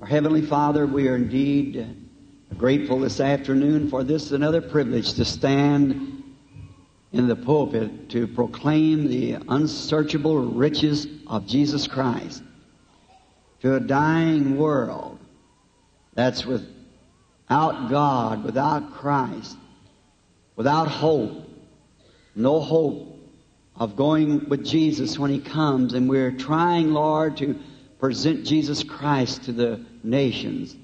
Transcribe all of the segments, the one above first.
Our Heavenly Father, we are indeed grateful this afternoon for this another privilege to stand in the pulpit to proclaim the unsearchable riches of Jesus Christ to a dying world that's without God, without Christ, without hope, no hope of going with Jesus when He comes. And we're trying, Lord, to present Jesus Christ to the nations.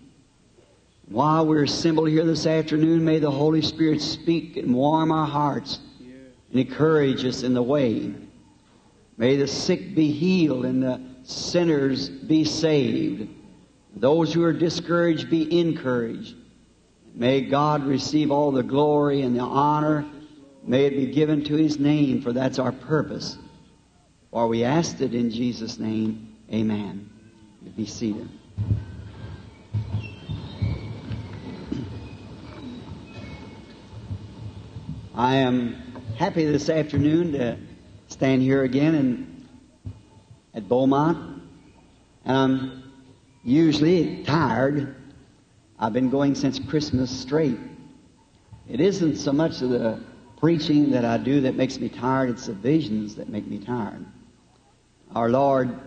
While we're assembled here this afternoon, may the Holy Spirit speak and warm our hearts and encourage us in the way. May the sick be healed and the sinners be saved. Those who are discouraged be encouraged. May God receive all the glory and the honor. May it be given to His name, for that's our purpose. For we asked it in Jesus' name. Amen. Be seated. I am happy this afternoon to stand here again in, at Beaumont. And I'm usually tired. I've been going since Christmas straight. It isn't so much of the preaching that I do that makes me tired, it's the visions that make me tired. Our Lord,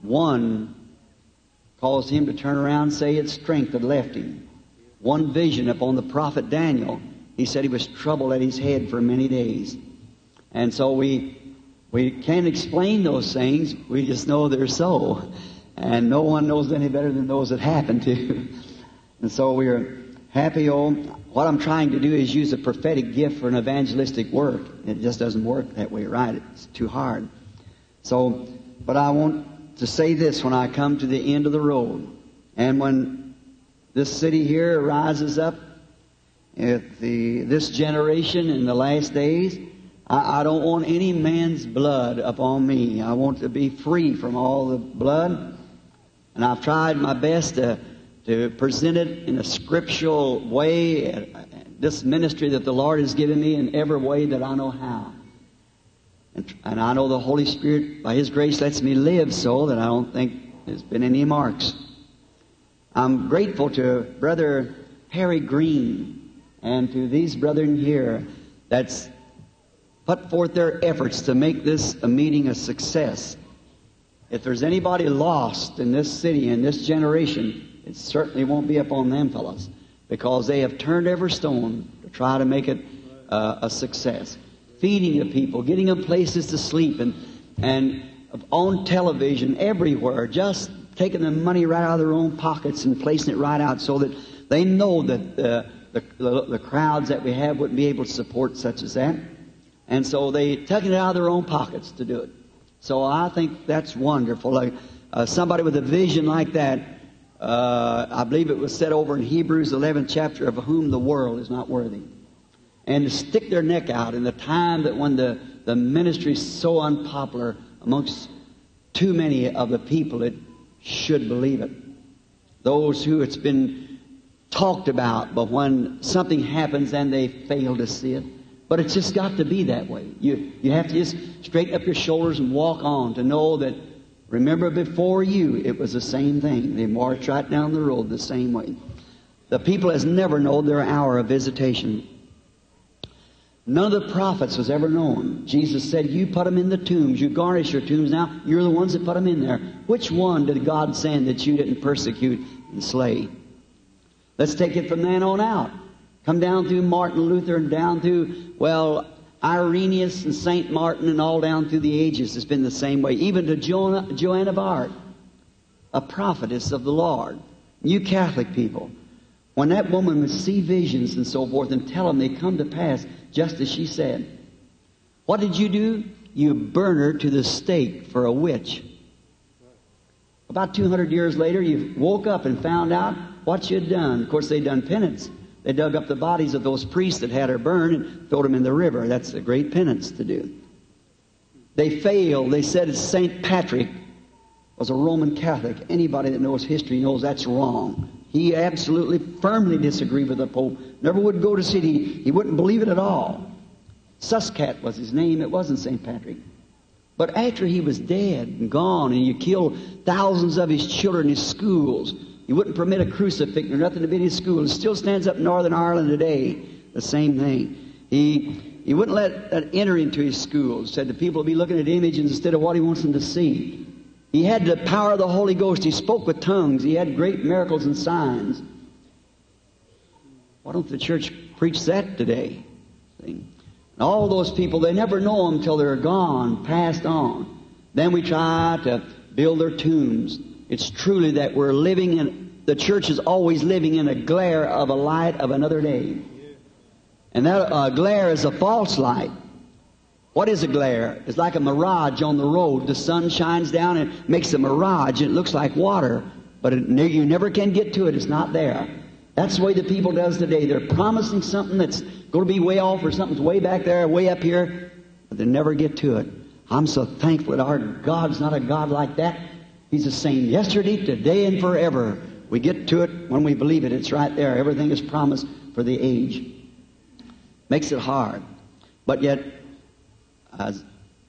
one, caused him to turn around and say its strength had left him. One vision upon the prophet Daniel he said he was troubled at his head for many days. And so we, we can't explain those things. We just know they're so. And no one knows any better than those that happen to. and so we're happy. Oh, what I'm trying to do is use a prophetic gift for an evangelistic work. It just doesn't work that way, right? It's too hard. So, but I want to say this when I come to the end of the road. And when this city here rises up if the, this generation in the last days, I, I don't want any man's blood upon me. I want to be free from all the blood. And I've tried my best to, to present it in a scriptural way, this ministry that the Lord has given me in every way that I know how. And, and I know the Holy Spirit, by His grace, lets me live so that I don't think there's been any marks. I'm grateful to Brother Harry Green and to these brethren here that's put forth their efforts to make this a meeting a success. If there's anybody lost in this city in this generation, it certainly won't be upon them fellows because they have turned every stone to try to make it uh, a success. Feeding the people, getting them places to sleep, and, and on television everywhere, just taking the money right out of their own pockets and placing it right out so that they know that uh, the, the, the, crowds that we have wouldn't be able to support such as that. And so they took it out of their own pockets to do it. So I think that's wonderful. Like, uh, somebody with a vision like that, uh, I believe it was said over in Hebrews 11 chapter, of whom the world is not worthy. And stick their neck out in the time that when the, the ministry is so unpopular amongst too many of the people that should believe it. Those who it's been talked about, but when something happens, and they fail to see it. But it's just got to be that way. You, you have to just straighten up your shoulders and walk on to know that, remember before you, it was the same thing. They marched right down the road the same way. The people has never known their hour of visitation. None of the prophets was ever known. Jesus said, You put them in the tombs. You garnish your tombs now. You're the ones that put them in there. Which one did God send that you didn't persecute and slay? Let's take it from then on out. Come down through Martin Luther and down through, well, Irenaeus and St. Martin and all down through the ages. It's been the same way. Even to Joan, Joan of Arc, a prophetess of the Lord. You Catholic people, when that woman would see visions and so forth and tell them they come to pass just as she said, what did you do? You burn her to the stake for a witch. About 200 years later, you woke up and found out what you had done. Of course, they'd done penance. They dug up the bodies of those priests that had her burned and threw them in the river. That's a great penance to do. They failed. They said St. Patrick was a Roman Catholic. Anybody that knows history knows that's wrong. He absolutely firmly disagreed with the Pope. Never would go to see. He, he wouldn't believe it at all. Suscat was his name. It wasn't St. Patrick. But after he was dead and gone, and you killed thousands of his children, in his schools, He wouldn't permit a crucifix or nothing to be in his school. It still stands up in Northern Ireland today. The same thing. He, he wouldn't let that enter into his schools. Said the people will be looking at images instead of what he wants them to see. He had the power of the Holy Ghost. He spoke with tongues. He had great miracles and signs. Why don't the church preach that today? All those people, they never know them till they're gone, passed on. Then we try to build their tombs. It's truly that we're living in, the church is always living in a glare of a light of another day. And that uh, glare is a false light. What is a glare? It's like a mirage on the road. The sun shines down and makes a mirage. It looks like water, but it, you never can get to it. It's not there. That's the way the people does today. They're promising something that's going to be way off or something's way back there, way up here, but they never get to it. I'm so thankful that our God's not a God like that. He's the same yesterday, today, and forever. We get to it when we believe it. It's right there. Everything is promised for the age. Makes it hard. But yet,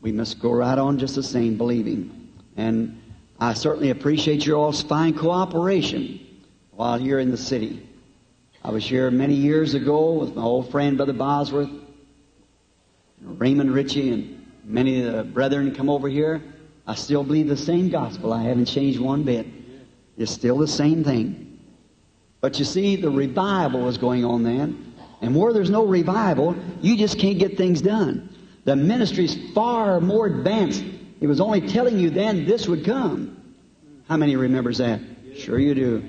we must go right on just the same, believing. And I certainly appreciate your all's fine cooperation while you're in the city. I was here many years ago with my old friend Brother Bosworth, Raymond Richey, and many of the brethren come over here. I still believe the same gospel. I haven't changed one bit. It's still the same thing. But you see, the revival was going on then. And where there's no revival, you just can't get things done. The ministry's far more advanced. It was only telling you then this would come. How many remembers that? Sure you do.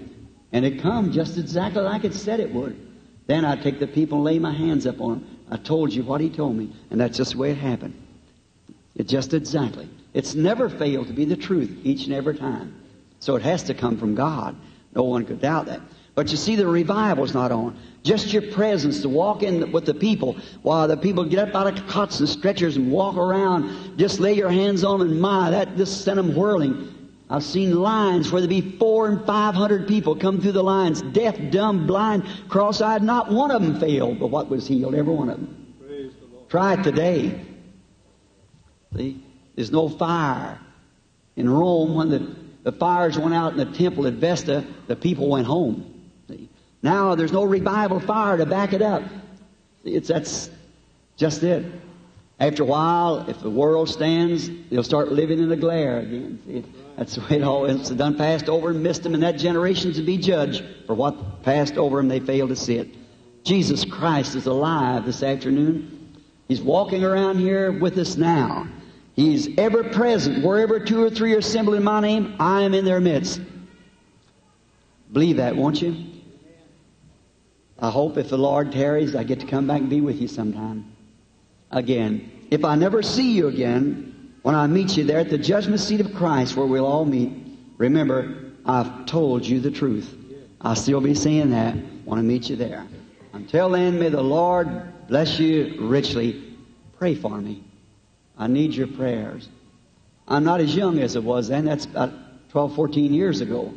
And it come just exactly like it said it would. Then I take the people and lay my hands up on them. I told you what he told me, and that's just the way it happened. It just exactly. It's never failed to be the truth each and every time. So it has to come from God. No one could doubt that. But you see, the revival's not on. Just your presence to walk in with the people while the people get up out of cots and stretchers and walk around. Just lay your hands on them and my, that just sent them whirling. I've seen lines where there be four and five hundred people come through the lines, deaf, dumb, blind, cross-eyed. Not one of them failed, but what was healed? Every one of them. Try it today. See, there's no fire in Rome when the, the fires went out in the temple at Vesta. The people went home. Now there's no revival fire to back it up. It's that's just it. After a while, if the world stands, they'll start living in the glare again. That's the way it all always done passed over and missed them, and that generation to be judged for what passed over them. They failed to see it. Jesus Christ is alive this afternoon. He's walking around here with us now. He's ever present. Wherever two or three are assembled in my name, I am in their midst. Believe that, won't you? I hope if the Lord tarries, I get to come back and be with you sometime. Again. If I never see you again, when I meet you there at the judgment seat of Christ where we'll all meet, remember, I've told you the truth. I'll still be saying that Want to meet you there. Until then, may the Lord bless you richly. Pray for me. I need your prayers. I'm not as young as I was then. That's about 12, 14 years ago.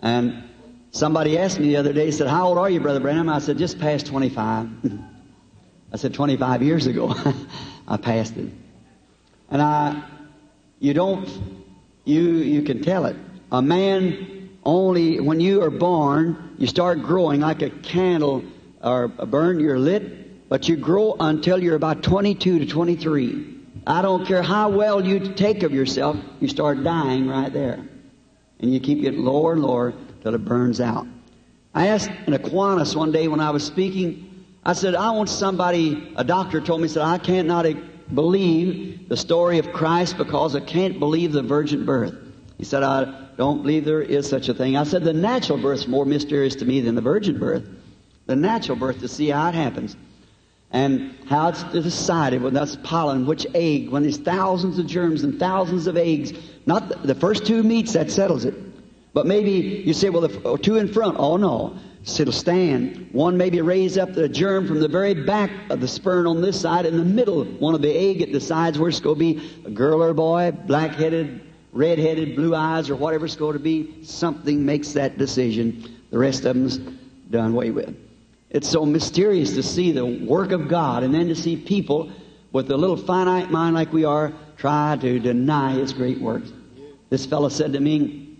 And somebody asked me the other day, he said, How old are you, Brother Branham? I said, Just past 25. I said, 25 years ago. I passed it. And I, you don't, you, you can tell it. A man only, when you are born, you start growing like a candle or a burn, you're lit, but you grow until you're about 22 to 23. I don't care how well you take of yourself, you start dying right there. And you keep getting lower and lower till it burns out. I asked an Aquinas one day when I was speaking, I said, I want somebody, a doctor told me, said, I can't not believe the story of Christ because I can't believe the virgin birth. He said, I don't believe there is such a thing. I said, the natural birth is more mysterious to me than the virgin birth. The natural birth to see how it happens and how it's decided when that's pollen, which egg, when there's thousands of germs and thousands of eggs. Not the, the first two meets, that settles it. But maybe you say, well, the oh, two in front. Oh, no. It'll stand. One maybe raise up the germ from the very back of the sperm on this side. In the middle, one of the egg, it decides where it's going to be a girl or a boy, black headed, red headed, blue eyes, or whatever it's going to be. Something makes that decision. The rest of them's done away with. It's so mysterious to see the work of God and then to see people with a little finite mind like we are try to deny His great works. This fellow said to me,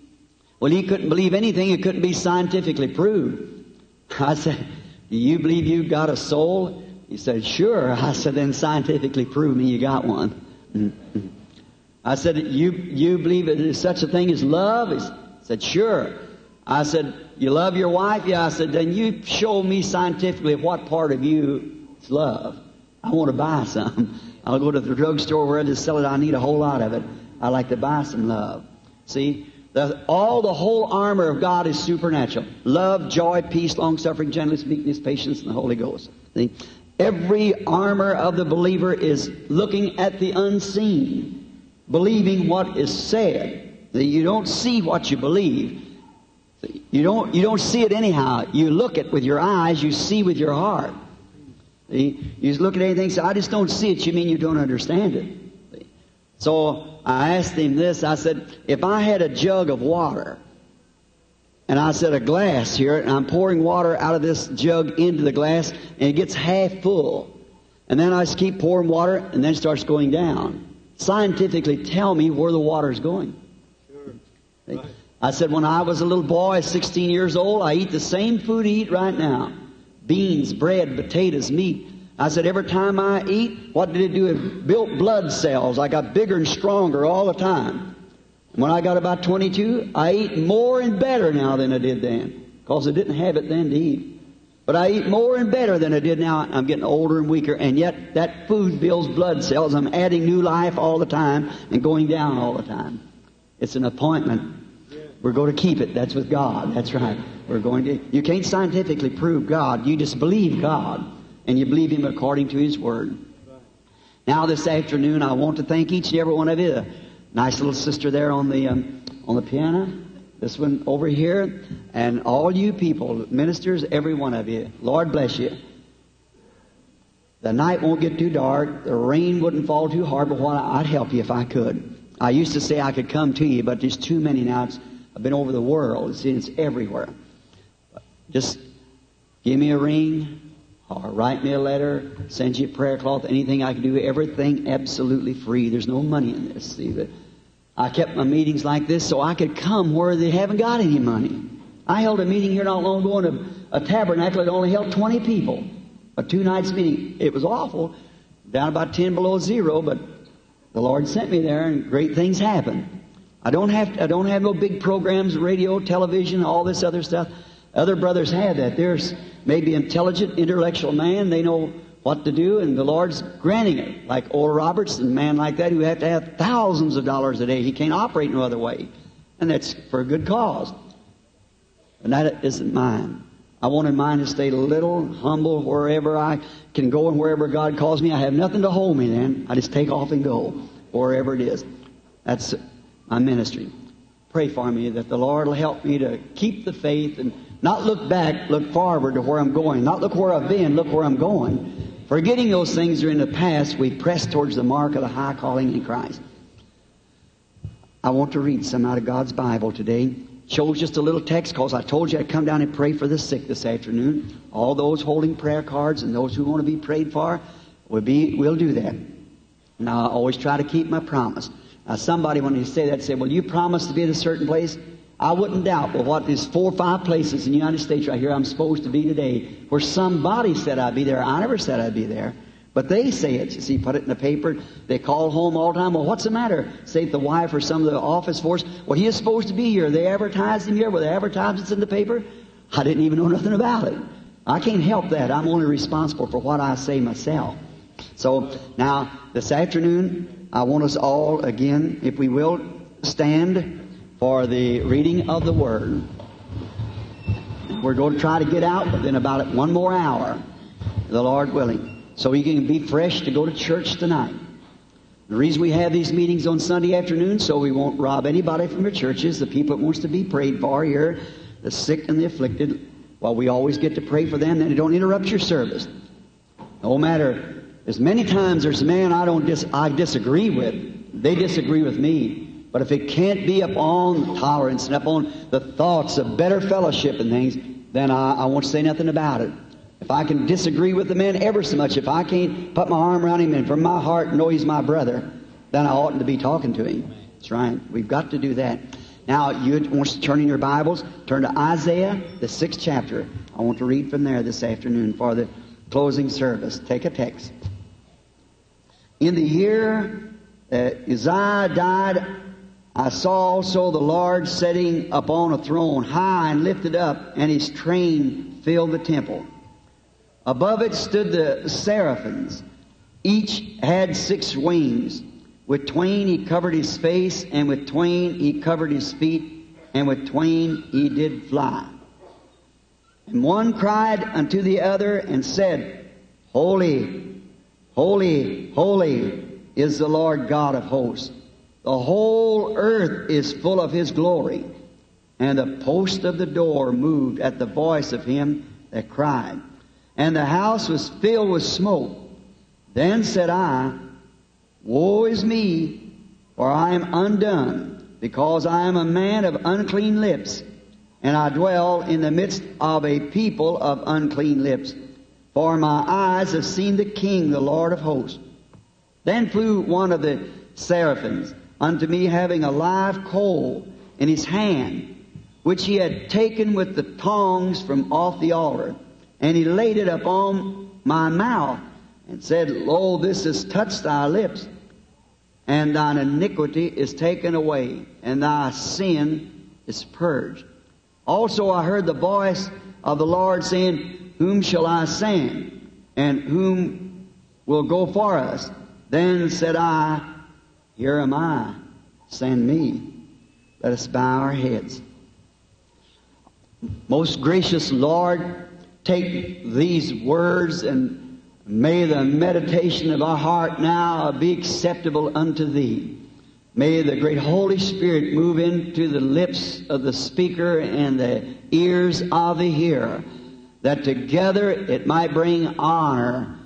Well, he couldn't believe anything It couldn't be scientifically proved. I said, Do you believe you've got a soul? He said, Sure. I said, Then scientifically prove me you got one. I said, You, you believe there's such a thing as love? He said, Sure. I said, You love your wife? Yeah. I said, Then you show me scientifically what part of you is love. I want to buy some. I'll go to the drugstore where they sell it. I need a whole lot of it. I like to buy some love. See? The, all the whole armor of God is supernatural. Love, joy, peace, long suffering, gentleness, meekness, patience, and the Holy Ghost. See? Every armor of the believer is looking at the unseen, believing what is said. See? You don't see what you believe. You don't, you don't see it anyhow. You look it with your eyes, you see with your heart. See? You just look at anything, say, I just don't see it. You mean you don't understand it. So I asked him this. I said, if I had a jug of water, and I said a glass here, and I'm pouring water out of this jug into the glass, and it gets half full. And then I just keep pouring water, and then it starts going down. Scientifically tell me where the water is going. Sure. I said, when I was a little boy, 16 years old, I eat the same food I eat right now. Beans, bread, potatoes, meat. I said, every time I eat, what did it do? It built blood cells. I got bigger and stronger all the time. When I got about 22, I eat more and better now than I did then. Because I didn't have it then to eat. But I eat more and better than I did now. I'm getting older and weaker, and yet that food builds blood cells. I'm adding new life all the time and going down all the time. It's an appointment. We're going to keep it. That's with God. That's right. We're going to. You can't scientifically prove God. You just believe God and you believe Him according to His Word. Now, this afternoon, I want to thank each and every one of you. Nice little sister there on the um, on the piano. This one over here, and all you people, ministers, every one of you. Lord bless you. The night won't get too dark. The rain wouldn't fall too hard, but what I'd help you if I could. I used to say I could come to you, but there's too many now. It's, I've been over the world. It's, it's everywhere. Just give me a ring or write me a letter, send you a prayer cloth, anything I can do, everything absolutely free. There's no money in this. See, but I kept my meetings like this so I could come where they haven't got any money. I held a meeting here not long ago in a, a tabernacle that only held 20 people. A two nights meeting. It was awful, down about 10 below zero, but the Lord sent me there and great things happened. I don't have, I don't have no big programs, radio, television, all this other stuff. Other brothers have that. There's maybe intelligent, intellectual man. They know what to do, and the Lord's granting it. Like Oral Roberts, a man like that who have to have thousands of dollars a day. He can't operate no other way. And that's for a good cause. And that isn't mine. I wanted mine to stay little, humble, wherever I can go and wherever God calls me. I have nothing to hold me then. I just take off and go, wherever it is. That's my ministry. Pray for me that the Lord will help me to keep the faith and not look back, look forward to where I'm going. Not look where I've been, look where I'm going. Forgetting those things that are in the past, we press towards the mark of the high calling in Christ. I want to read some out of God's Bible today. Chose just a little text because I told you I'd come down and pray for the sick this afternoon. All those holding prayer cards and those who want to be prayed for, will be, we'll do that. Now, I always try to keep my promise. Now, somebody, when you say that, say, Well, you promised to be at a certain place? I wouldn't doubt, but what is four or five places in the United States right here I'm supposed to be today where somebody said I'd be there. I never said I'd be there. But they say it. You see, put it in the paper. They call home all the time. Well, what's the matter? Say the wife or some of the office force. Well, he is supposed to be here. They advertised him here. Well, they advertised it's in the paper. I didn't even know nothing about it. I can't help that. I'm only responsible for what I say myself. So now, this afternoon, I want us all, again, if we will, stand for the reading of the Word. We're going to try to get out within about one more hour, the Lord willing, so we can be fresh to go to church tonight. The reason we have these meetings on Sunday afternoon, so we won't rob anybody from the churches, the people that wants to be prayed for here, the sick and the afflicted. Well, we always get to pray for them, then don't interrupt your service. No matter as many times there's a man I don't dis- I disagree with, they disagree with me. But if it can't be upon tolerance and upon the thoughts of better fellowship and things, then I, I won't say nothing about it. If I can disagree with the man ever so much, if I can't put my arm around him and from my heart know he's my brother, then I oughtn't to be talking to him. That's right. We've got to do that. Now, you want to turn in your Bibles, turn to Isaiah, the sixth chapter. I want to read from there this afternoon for the closing service. Take a text. In the year that Uzziah died, I saw also the Lord sitting upon a throne, high and lifted up, and his train filled the temple. Above it stood the seraphims. Each had six wings. With twain he covered his face, and with twain he covered his feet, and with twain he did fly. And one cried unto the other and said, Holy, holy, holy is the Lord God of hosts. The whole earth is full of his glory. And the post of the door moved at the voice of him that cried. And the house was filled with smoke. Then said I, Woe is me, for I am undone, because I am a man of unclean lips, and I dwell in the midst of a people of unclean lips. For my eyes have seen the King, the Lord of hosts. Then flew one of the seraphims unto me, having a live coal in his hand, which he had taken with the tongs from off the altar. And he laid it upon my mouth, and said, Lo, this has touched thy lips, and thine iniquity is taken away, and thy sin is purged. Also I heard the voice of the Lord saying, Whom shall I send? And whom will go for us? Then said I, Here am I, send me. Let us bow our heads. Most gracious Lord, take these words and may the meditation of our heart now be acceptable unto Thee. May the great Holy Spirit move into the lips of the speaker and the ears of the hearer, that together it might bring honor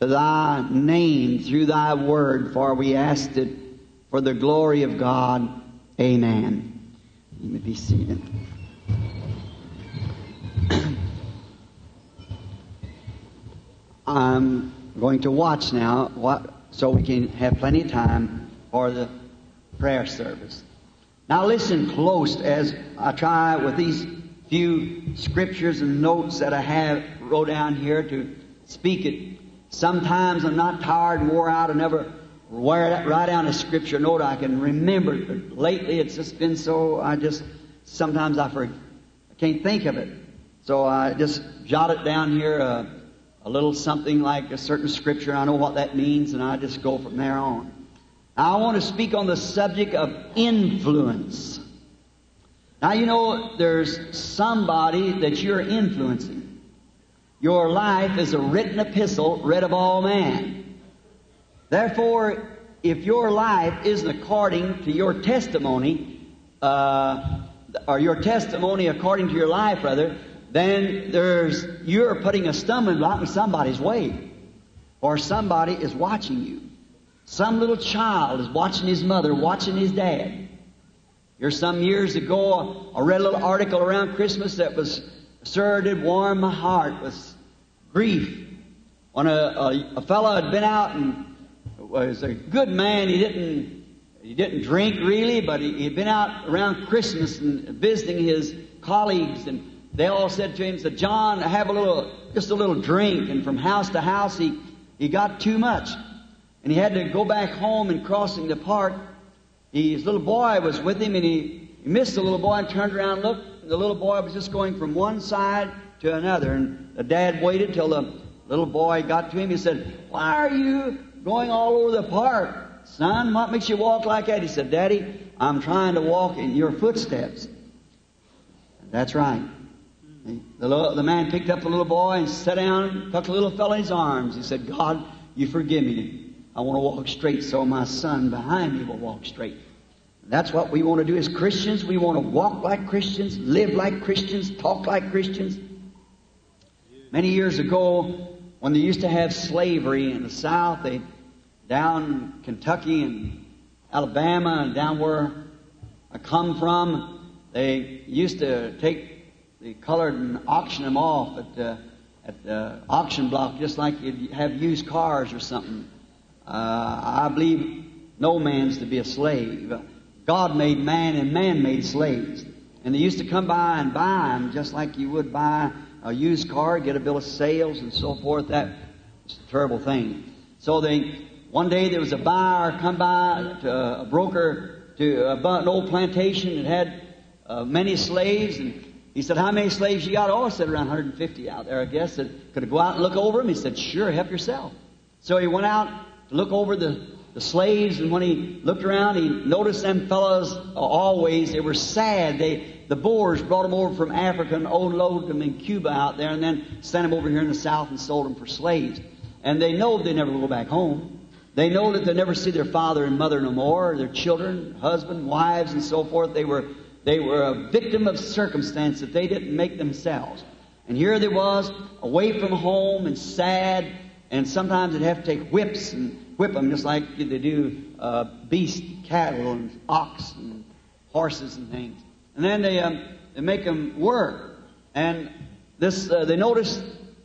to Thy name through Thy word, for we asked it for the glory of God. Amen. You may be seated. I'm going to watch now what, so we can have plenty of time for the prayer service. Now listen close as I try with these few scriptures and notes that I have wrote down here to speak it. Sometimes I'm not tired and wore out. I never write down a scripture note I can remember it. But lately it's just been so, I just, sometimes I forget. I can't think of it. So I just jot it down here. Uh, a little something like a certain scripture. I know what that means, and I just go from there on. I want to speak on the subject of influence. Now, you know, there's somebody that you're influencing. Your life is a written epistle read of all man. Therefore, if your life isn't according to your testimony, uh, or your testimony according to your life, rather, then there's you're putting a stumbling block in somebody's way, or somebody is watching you. Some little child is watching his mother, watching his dad. Here, some years ago, I read a little article around Christmas that was, sir, did warm my heart with grief. When a, a, a fellow had been out and was a good man, he didn't he didn't drink really, but he, he'd been out around Christmas and visiting his colleagues and they all said to him, said, John, have a little, just a little drink. And from house to house, he, he got too much. And he had to go back home and crossing the park. His little boy was with him and he, he missed the little boy and turned around and looked. And the little boy was just going from one side to another. And the dad waited till the little boy got to him. He said, Why are you going all over the park? Son, what makes you walk like that? He said, Daddy, I'm trying to walk in your footsteps. That's right. The, little, the man picked up the little boy and sat down, took the little fellow in his arms. He said, God, you forgive me. I want to walk straight so my son behind me will walk straight. That's what we want to do as Christians. We want to walk like Christians, live like Christians, talk like Christians. Many years ago, when they used to have slavery in the South, they down Kentucky and Alabama and down where I come from, they used to take the colored and auction them off at the, at the auction block, just like you'd have used cars or something. Uh, I believe no man's to be a slave. God made man and man made slaves. And they used to come by and buy them just like you would buy a used car, get a bill of sales and so forth. That was a terrible thing. So they, one day there was a buyer come by to a broker to an old plantation that had uh, many slaves and he said, How many slaves you got? Oh, I said, around 150 out there, I guess. Said, Could I go out and look over them? He said, Sure, help yourself. So he went out to look over the, the slaves, and when he looked around, he noticed them fellows uh, always, they were sad. They, the Boers brought them over from Africa and unloaded them in Cuba out there, and then sent them over here in the South and sold them for slaves. And they know they never go back home. They know that they'll never see their father and mother no more, their children, husband, wives, and so forth. They were they were a victim of circumstance that they didn't make themselves. And here they was, away from home and sad, and sometimes they'd have to take whips and whip them just like they do uh, beast, cattle, and ox and horses and things. And then they, um, they make them work. And this, uh, they noticed,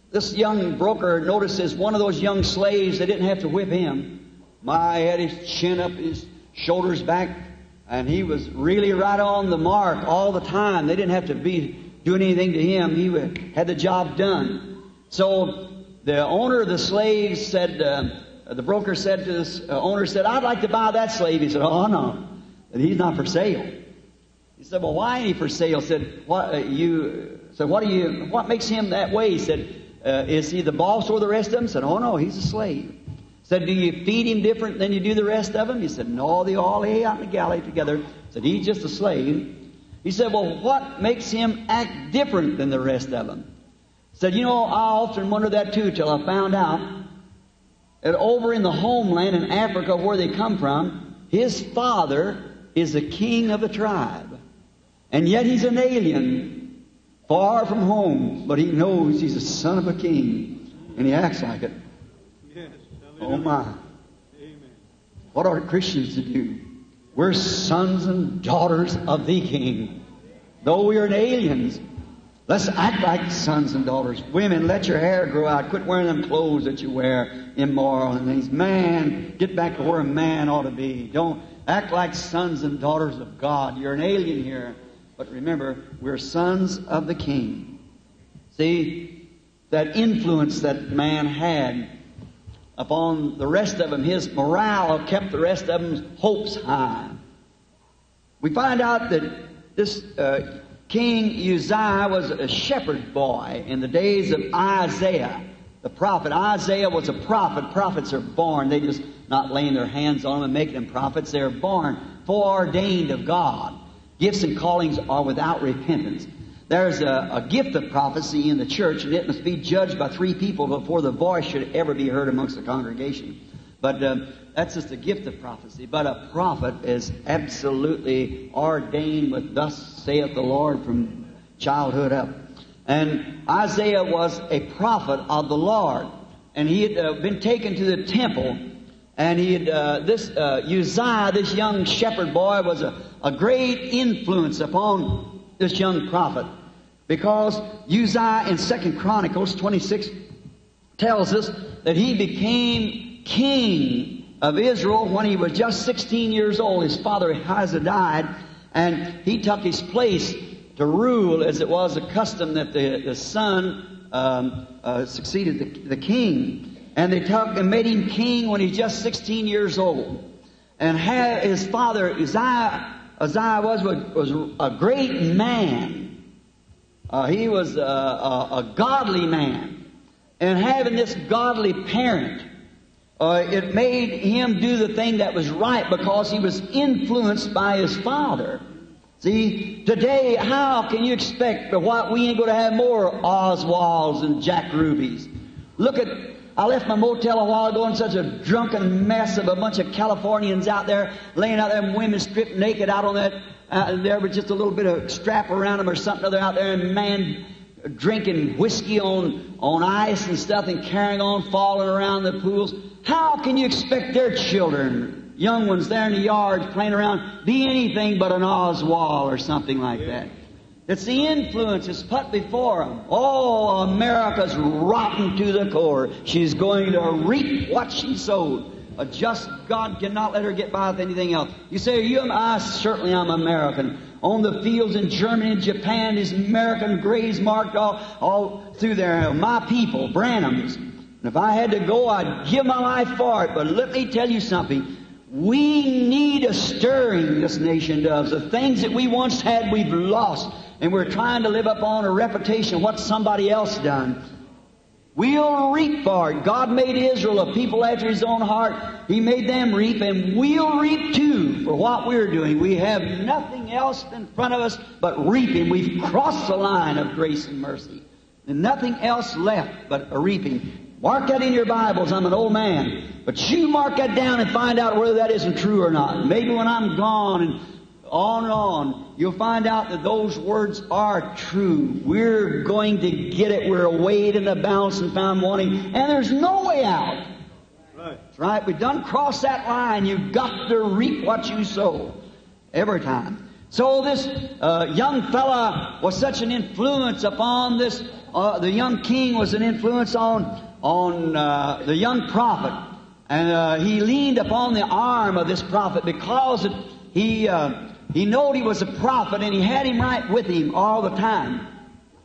this young broker notices one of those young slaves, they didn't have to whip him. My, had his chin up, his shoulders back, and he was really right on the mark all the time. They didn't have to be doing anything to him. He had the job done. So the owner of the slaves said, uh, the broker said to this uh, owner, said, I'd like to buy that slave. He said, Oh, no. He's not for sale. He said, Well, why ain't he for sale? Said, What, uh, you, said, what, do you, what makes him that way? He said, uh, Is he the boss or the rest of them? Said, Oh, no, he's a slave. Said, do you feed him different than you do the rest of them? He said, no, they all lay out in the galley together. Said, he's just a slave. He said, well, what makes him act different than the rest of them? Said, you know, I often wonder that too till I found out that over in the homeland in Africa where they come from, his father is the king of the tribe. And yet he's an alien, far from home, but he knows he's a son of a king, and he acts like it. Yes, Oh my. Amen. What are Christians to do? We're sons and daughters of the King. Though we are aliens, let's act like sons and daughters. Women, let your hair grow out. Quit wearing them clothes that you wear, immoral and things. Man, get back to where a man ought to be. Don't act like sons and daughters of God. You're an alien here. But remember, we're sons of the King. See, that influence that man had upon the rest of them. His morale kept the rest of them's hopes high. We find out that this uh, King Uzziah was a shepherd boy in the days of Isaiah, the prophet. Isaiah was a prophet. Prophets are born. They just not laying their hands on them and making them prophets. They're born, foreordained of God. Gifts and callings are without repentance. There's a, a, gift of prophecy in the church, and it must be judged by three people before the voice should ever be heard amongst the congregation. But um, that's just a gift of prophecy. But a prophet is absolutely ordained with "Thus saith the Lord" from childhood up. And Isaiah was a prophet of the Lord, and he had uh, been taken to the temple. And he had, uh, this, uh, Uzziah, this young shepherd boy, was a, a great influence upon this young prophet because Uzziah in Second Chronicles 26 tells us that he became king of Israel when he was just 16 years old. His father Ahijah died, and he took his place to rule as it was a custom that the, the son um, uh, succeeded the, the king. And they took and made him king when he's just 16 years old. And his father Uzziah Uzziah was, was a great man. Uh, he was a, a, a, godly man. And having this godly parent, uh, it made him do the thing that was right because he was influenced by his father. See, today, how can you expect what we ain't going to have more Oswalds and Jack Rubies? Look at I left my motel a while ago in such a drunken mess of a bunch of Californians out there laying out there, women stripped naked out on that. Uh, there was just a little bit of strap around them or something other out there, and man drinking whiskey on on ice and stuff, and carrying on, falling around the pools. How can you expect their children, young ones there in the yards playing around, be anything but an Oswald or something like that? It's the influence that's put before them. Oh, America's rotten to the core. She's going to reap what she sowed. A just God cannot let her get by with anything else. You say, Are you? I certainly am American. On the fields in Germany and Japan, is American graves marked all, all through there. My people, Branham's. And if I had to go, I'd give my life for it. But let me tell you something. We need a stirring, this nation does. The things that we once had, we've lost. And we're trying to live up on a reputation of what somebody else done. We'll reap for it. God made Israel a people after His own heart. He made them reap, and we'll reap too for what we're doing. We have nothing else in front of us but reaping. We've crossed the line of grace and mercy. And nothing else left but a reaping. Mark that in your Bibles. I'm an old man. But you mark that down and find out whether that isn't true or not. Maybe when I'm gone and on and on, you'll find out that those words are true. We're going to get it. We're weighed in the balance and found wanting, and there's no way out. Right. Right. We've done crossed that line. You've got to reap what you sow every time. So this uh, young fella was such an influence upon this. Uh, the young king was an influence on on uh, the young prophet, and uh, he leaned upon the arm of this prophet because it, he uh, he knowed he was a prophet, and he had him right with him all the time,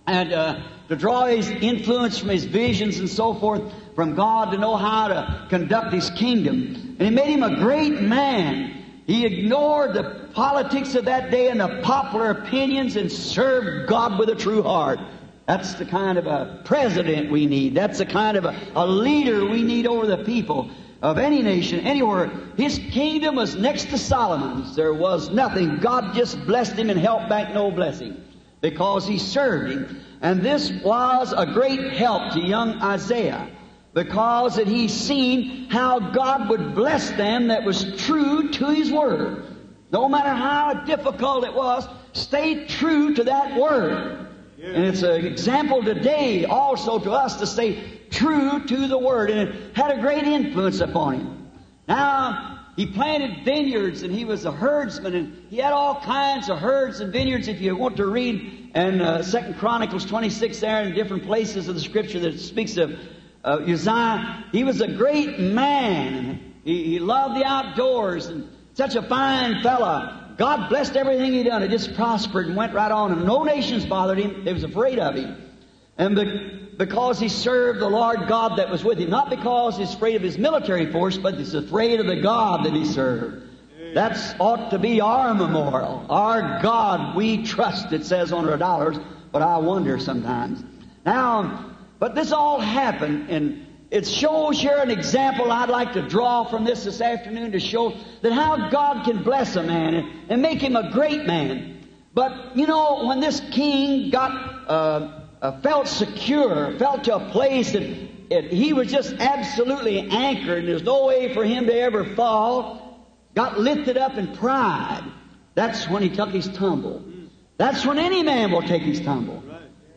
and uh, to draw his influence from his visions and so forth from God to know how to conduct his kingdom, and he made him a great man. He ignored the politics of that day and the popular opinions and served God with a true heart. That's the kind of a president we need. That's the kind of a, a leader we need over the people of any nation, anywhere. His kingdom was next to Solomon's. There was nothing. God just blessed him and held back no blessing because he served him. And this was a great help to young Isaiah because that he seen how God would bless them that was true to his word. No matter how difficult it was, stay true to that word. And it's an example today also to us to stay true to the word. And it had a great influence upon him. Now, he planted vineyards and he was a herdsman and he had all kinds of herds and vineyards. If you want to read in uh, Second Chronicles 26 there in different places of the scripture that speaks of uh, Uzziah, he was a great man. He, he loved the outdoors and such a fine fella. God blessed everything he done. It just prospered and went right on. And no nations bothered him. They was afraid of him. And be, because he served the Lord God that was with him. Not because he's afraid of his military force, but he's afraid of the God that he served. That's ought to be our memorial. Our God we trust, it says on our dollars, but I wonder sometimes. Now, but this all happened, and it shows here an example I'd like to draw from this this afternoon to show that how God can bless a man and, and make him a great man. But, you know, when this king got, uh, uh, felt secure, felt to a place that it, he was just absolutely anchored and there's no way for him to ever fall, got lifted up in pride. That's when he took his tumble. That's when any man will take his tumble.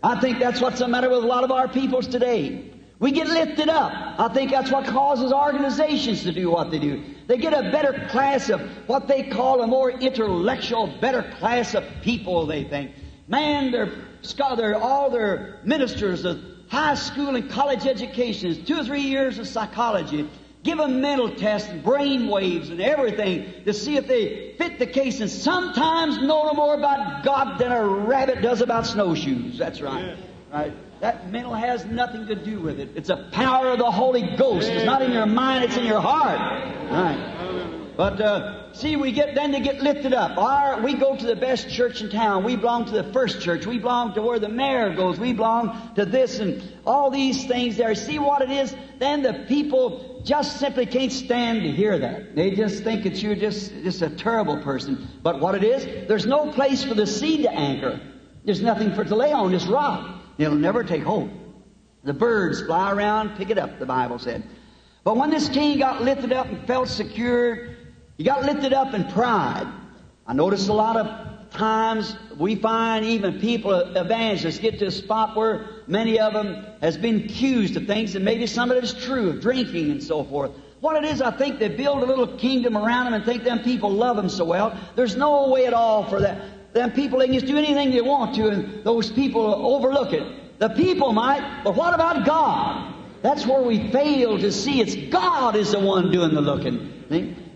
I think that's what's the matter with a lot of our peoples today. We get lifted up. I think that's what causes organizations to do what they do. They get a better class of what they call a more intellectual, better class of people, they think. Man, they're, they're all their ministers of high school and college educations, two or three years of psychology, give them mental tests and brain waves and everything to see if they fit the case and sometimes know no more about God than a rabbit does about snowshoes. That's right. Right. That mental has nothing to do with it. It's a power of the Holy Ghost. It's not in your mind, it's in your heart. Right. But uh, see, we get then to get lifted up. Our, we go to the best church in town. We belong to the first church. We belong to where the mayor goes. We belong to this and all these things there. See what it is? Then the people just simply can't stand to hear that. They just think that you're just just a terrible person. But what it is, there's no place for the seed to anchor. There's nothing for it to lay on. This rock. It'll never take hold. The birds fly around, pick it up, the Bible said. But when this king got lifted up and felt secure, he got lifted up in pride. I notice a lot of times we find even people, evangelists, get to a spot where many of them has been accused of things and maybe some of it is true, of drinking and so forth. What it is, I think they build a little kingdom around them and think them people love them so well. There's no way at all for that. Them people, they can just do anything they want to, and those people overlook it. The people might, but what about God? That's where we fail to see it's God is the one doing the looking.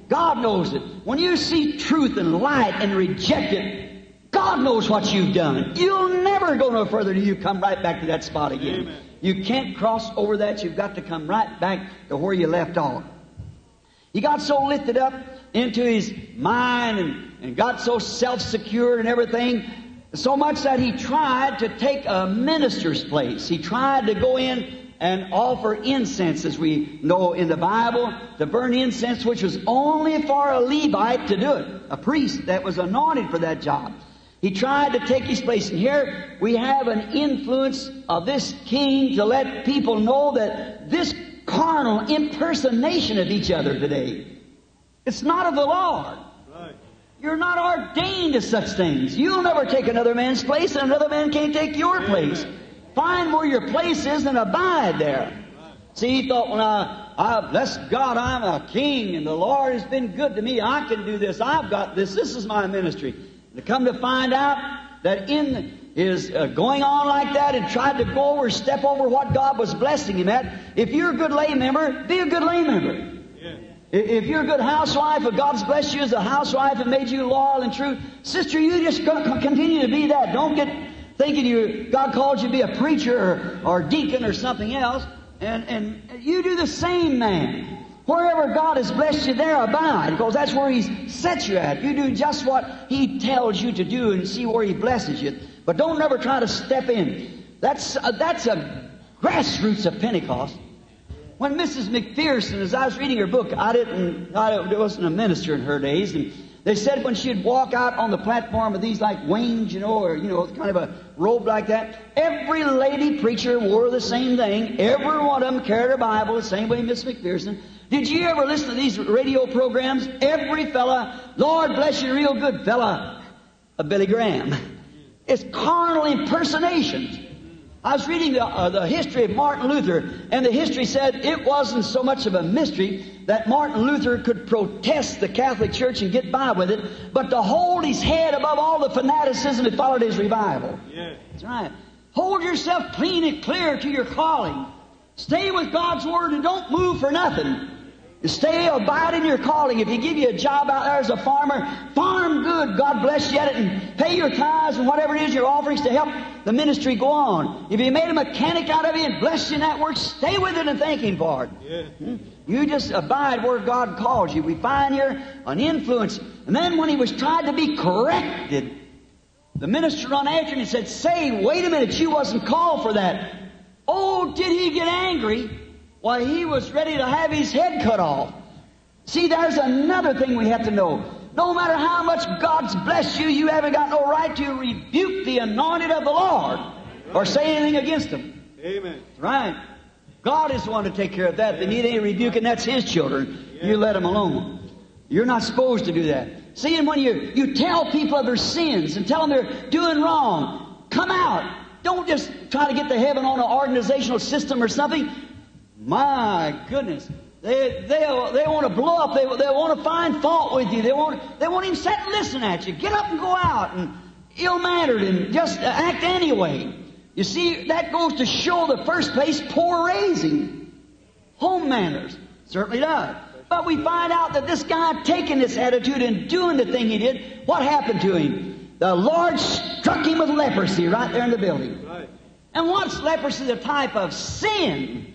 God knows it. When you see truth and light and reject it, God knows what you've done. You'll never go no further till you come right back to that spot again. Amen. You can't cross over that. You've got to come right back to where you left off. He got so lifted up into his mind and, and got so self-secure and everything, so much that he tried to take a minister's place. He tried to go in and offer incense, as we know in the Bible, to burn incense, which was only for a Levite to do it, a priest that was anointed for that job. He tried to take his place. And here we have an influence of this king to let people know that this carnal impersonation of each other today, it's not of the Lord. Right. You're not ordained to such things. You'll never take another man's place, and another man can't take your place. Find where your place is and abide there. See, he thought, when I, I bless God, I'm a king, and the Lord has been good to me. I can do this. I've got this. This is my ministry. To come to find out that in his uh, going on like that and tried to go over, step over what God was blessing him at. If you're a good lay member, be a good lay member. Yeah. If you're a good housewife, if God's blessed you as a housewife and made you loyal and true, sister, you just continue to be that. Don't get thinking you God called you to be a preacher or, or deacon or something else, and and you do the same, man. Wherever God has blessed you, there abide, because that's where He's set you at. You do just what He tells you to do and see where He blesses you. But don't never try to step in. That's uh, that's a grassroots of Pentecost. When Mrs. McPherson, as I was reading her book, I didn't, I wasn't a minister in her days, and they said when she'd walk out on the platform with these like wings, you know, or, you know, kind of a robe like that, every lady preacher wore the same thing. Every one of them carried a Bible the same way Miss McPherson. Did you ever listen to these radio programs? Every fella, Lord bless you, real good fella, a Billy Graham. It's carnal impersonations. I was reading the, uh, the history of Martin Luther, and the history said it wasn't so much of a mystery that Martin Luther could protest the Catholic Church and get by with it, but to hold his head above all the fanaticism that followed his revival. Yeah. That's right. Hold yourself clean and clear to your calling. Stay with God's Word and don't move for nothing. Stay, abide in your calling. If He give you a job out there as a farmer, farm good. God bless you at it and pay your tithes and whatever it is, your offerings to help the ministry go on. If He made a mechanic out of you and blessed you in that work, stay with it and thank Him for it. Yeah. Hmm? You just abide where God calls you. We find here an influence. And then when he was tried to be corrected, the minister run after him and said, Say, wait a minute, you wasn't called for that. Oh, did he get angry? Why, he was ready to have his head cut off. See, there's another thing we have to know. No matter how much God's blessed you, you haven't got no right to rebuke the anointed of the Lord or say anything against him. Amen. Right. God is the one to take care of that. They need any rebuking, that's His children. You let them alone. You're not supposed to do that. See, and when you, you tell people of their sins and tell them they're doing wrong, come out. Don't just try to get to heaven on an organizational system or something. My goodness. They, they, they want to blow up. They, they want to find fault with you. They want, they won't even sit and listen at you. Get up and go out and ill-mannered and just act anyway. You see, that goes to show the first place poor raising. Home manners. Certainly does. But we find out that this guy taking this attitude and doing the thing he did, what happened to him? The Lord struck him with leprosy right there in the building. Right. And what's leprosy? The type of sin.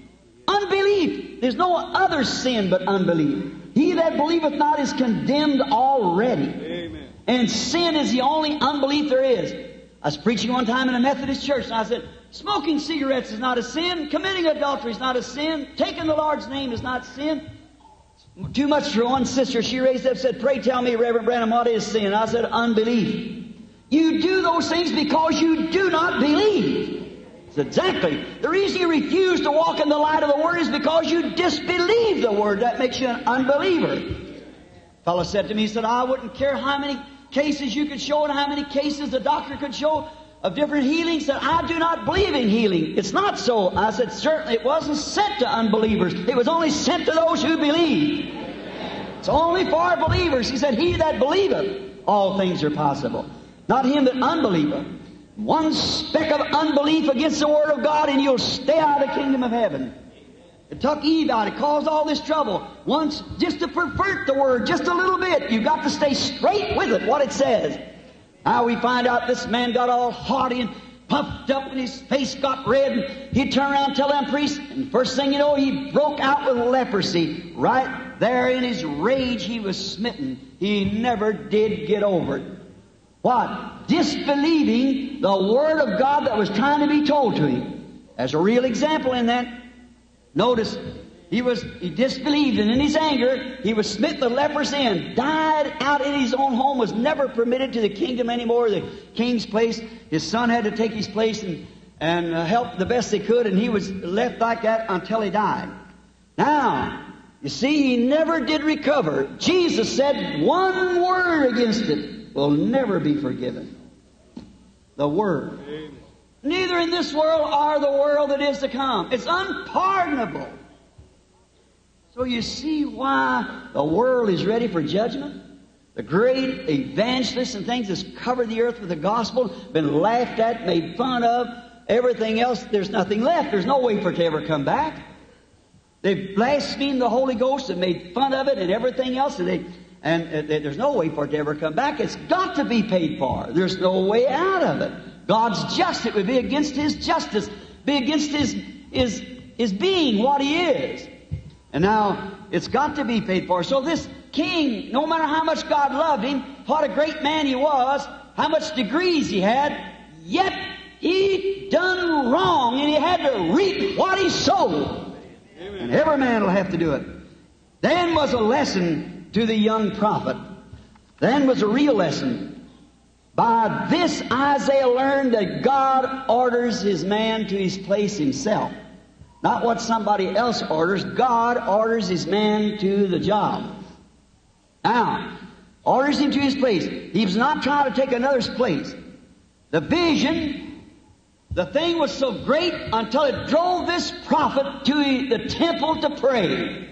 Unbelief. There's no other sin but unbelief. He that believeth not is condemned already. Amen. And sin is the only unbelief there is. I was preaching one time in a Methodist church, and I said, smoking cigarettes is not a sin, committing adultery is not a sin, taking the Lord's name is not sin. Too much for one sister. She raised up and said, Pray tell me, Reverend Branham, what is sin? I said, Unbelief. You do those things because you do not believe. It's exactly. The reason you refuse to walk in the light of the Word is because you disbelieve the Word. That makes you an unbeliever. fellow said to me, he said, I wouldn't care how many cases you could show and how many cases the doctor could show of different healings that I do not believe in healing. It's not so. I said, certainly it wasn't sent to unbelievers. It was only sent to those who believe. It's only for believers. He said, He that believeth, all things are possible. Not him that unbelieveth. One speck of unbelief against the Word of God and you'll stay out of the kingdom of heaven. It took Eve out. It caused all this trouble. Once, just to pervert the word just a little bit, you've got to stay straight with it, what it says. Now we find out this man got all haughty and puffed up and his face got red and he'd turn around and tell them priests and first thing you know he broke out with leprosy. Right there in his rage he was smitten. He never did get over it. What? Disbelieving the Word of God that was trying to be told to him. There's a real example in that. Notice, he was, he disbelieved and in his anger, he was smitten with leprosy and died out in his own home, was never permitted to the kingdom anymore, the king's place. His son had to take his place and, and uh, help the best they could, and he was left like that until he died. Now, you see, he never did recover. Jesus said one word against it will never be forgiven. The Word. Amen. Neither in this world or the world that is to come. It's unpardonable. So you see why the world is ready for judgment? The great evangelists and things that's covered the earth with the gospel, been laughed at, made fun of, everything else, there's nothing left. There's no way for it to ever come back. They've blasphemed the Holy Ghost and made fun of it and everything else, and they and uh, there's no way for it to ever come back. It's got to be paid for. There's no way out of it. God's just. It would be against His justice, be against His His His being what He is. And now it's got to be paid for. So this king, no matter how much God loved him, what a great man he was, how much degrees he had, yet he done wrong and he had to reap what he sowed. And every man will have to do it. Then was a lesson to the young prophet. Then was a real lesson. By this Isaiah learned that God orders his man to his place himself. Not what somebody else orders. God orders his man to the job. Now, orders him to his place. He's not trying to take another's place. The vision, the thing was so great until it drove this prophet to the temple to pray.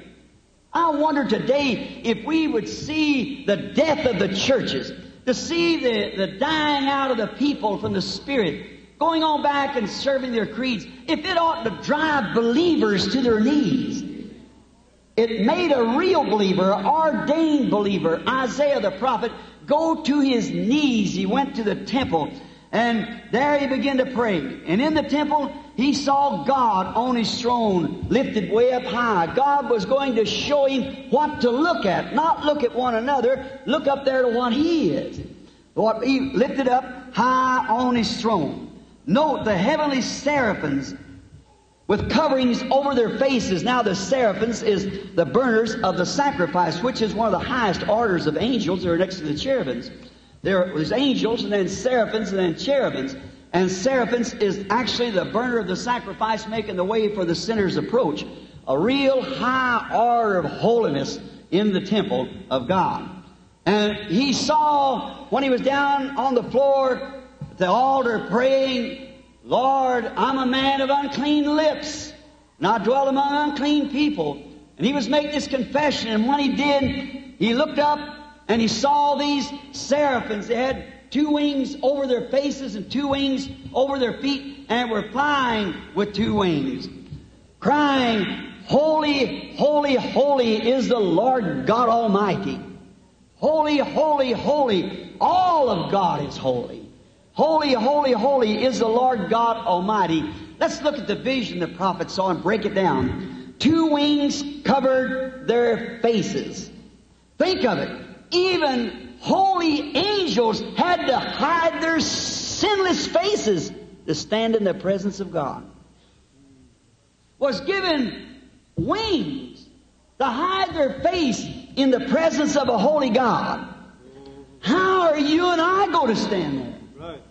I wonder today if we would see the death of the churches, to see the, the dying out of the people from the Spirit, going on back and serving their creeds, if it ought to drive believers to their knees. It made a real believer, ordained believer, Isaiah the prophet, go to his knees. He went to the temple and there he began to pray. And in the temple, he saw God on his throne, lifted way up high. God was going to show him what to look at, not look at one another, look up there to what he is. What he lifted up high on his throne. Note the heavenly seraphims with coverings over their faces. Now the seraphims is the burners of the sacrifice, which is one of the highest orders of angels. They're next to the cherubims. There was angels and then seraphims and then cherubims. And seraphims is actually the burner of the sacrifice making the way for the sinner's approach. A real high order of holiness in the temple of God. And he saw when he was down on the floor at the altar praying, Lord, I'm a man of unclean lips, and I dwell among unclean people. And he was making this confession, and when he did, he looked up and he saw these seraphims. They had two wings over their faces and two wings over their feet and were flying with two wings, crying, Holy, holy, holy is the Lord God Almighty. Holy, holy, holy. All of God is holy. Holy, holy, holy is the Lord God Almighty. Let's look at the vision the prophet saw and break it down. Two wings covered their faces. Think of it even holy angels had to hide their sinless faces to stand in the presence of God. Was given wings to hide their face in the presence of a holy God. How are you and I going to stand there? Right.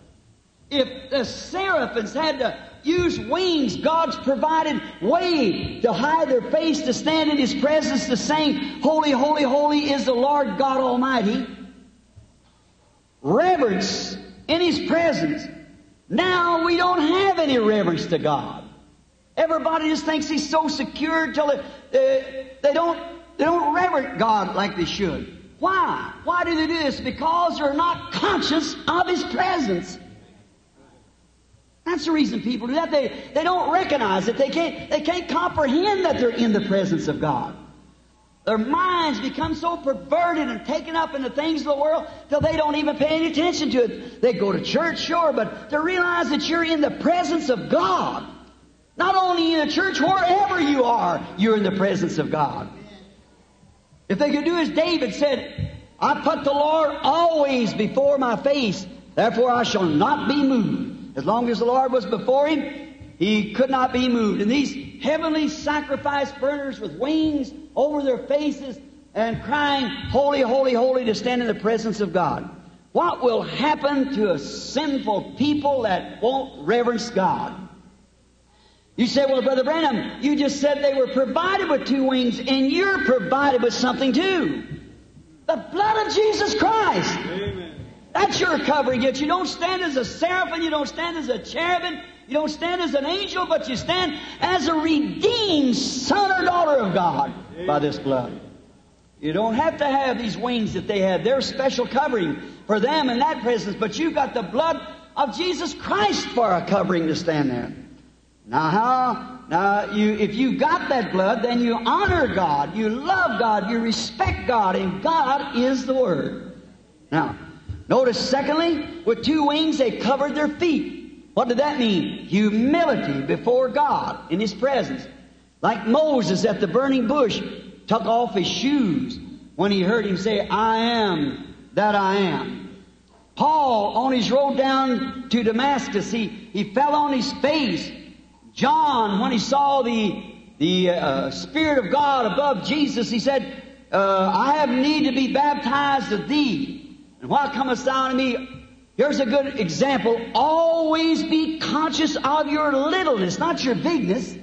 If the seraphims had to use wings. God's provided way to hide their face, to stand in His presence, to sing, Holy, holy, holy is the Lord God Almighty. Reverence in His presence. Now we don't have any reverence to God. Everybody just thinks He's so secure till they, uh, they don't they don't reverence God like they should. Why? Why do they do this? Because they're not conscious of His presence. That's the reason people do that. They, they don't recognize it. They can't, they can't comprehend that they're in the presence of God. Their minds become so perverted and taken up in the things of the world till they don't even pay any attention to it. They go to church, sure, but to realize that you're in the presence of God. Not only in a church, wherever you are, you're in the presence of God. If they could do as David said, I put the Lord always before my face, therefore I shall not be moved. As long as the Lord was before him, he could not be moved. And these heavenly sacrifice burners with wings over their faces and crying, Holy, holy, holy, to stand in the presence of God. What will happen to a sinful people that won't reverence God? You say, well, Brother Branham, you just said they were provided with two wings, and you're provided with something too. The blood of Jesus Christ. Amen. That's your covering. Yet you don't stand as a seraphim, you don't stand as a cherubim, you don't stand as an angel, but you stand as a redeemed son or daughter of God by this blood. You don't have to have these wings that they had. They're special covering for them in that presence, but you've got the blood of Jesus Christ for a covering to stand there. Now how now, you, if you got that blood, then you honor God, you love God, you respect God, and God is the Word. Now, notice secondly, with two wings they covered their feet. What did that mean? Humility before God in His presence. Like Moses at the burning bush took off his shoes when he heard him say, I am that I am. Paul, on his road down to Damascus, he, he fell on his face John, when he saw the, the uh, Spirit of God above Jesus, he said, uh, I have need to be baptized of thee. And why comest thou to me? Here's a good example. Always be conscious of your littleness, not your bigness.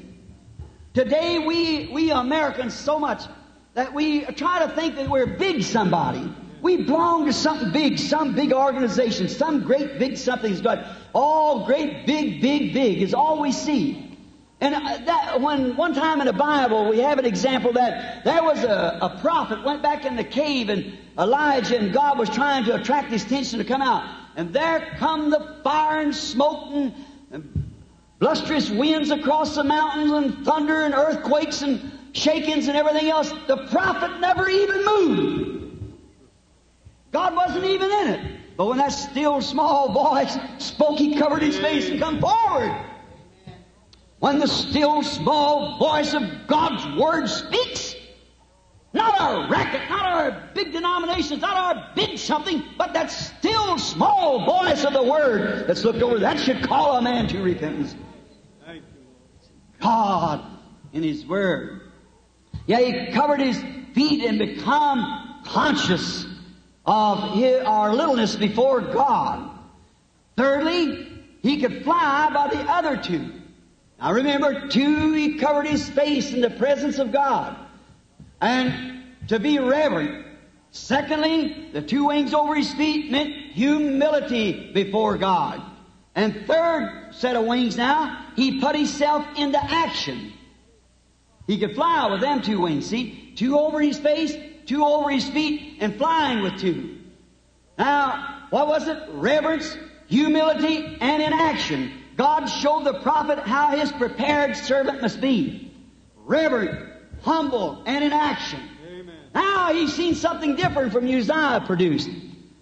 Today we, we Americans so much that we try to think that we're big somebody. We belong to something big, some big organization, some great big something's got all great big, big, big is all we see. And uh, that, when one time in the Bible we have an example that there was a, a prophet went back in the cave and Elijah and God was trying to attract his attention to come out. And there come the fire and smoke and, and blusterous winds across the mountains and thunder and earthquakes and shakings and everything else. The prophet never even moved. God wasn't even in it. But when that still small voice spoke, he covered his face and come forward. When the still small voice of God's Word speaks, not our racket, not our big denominations, not our big something, but that still small voice of the Word that's looked over, that should call a man to repentance. God in His Word. Yeah, he covered his feet and become conscious of his, our littleness before God. Thirdly, he could fly by the other two. Now remember, two, he covered his face in the presence of God. And to be reverent. Secondly, the two wings over his feet meant humility before God. And third set of wings now, he put himself into action. He could fly with them two wings. See, two over his face, two over his feet, and flying with two. Now, what was it? Reverence, humility, and in action. God showed the prophet how his prepared servant must be. Reverent, humble, and in action. Now he's seen something different from Uzziah produced.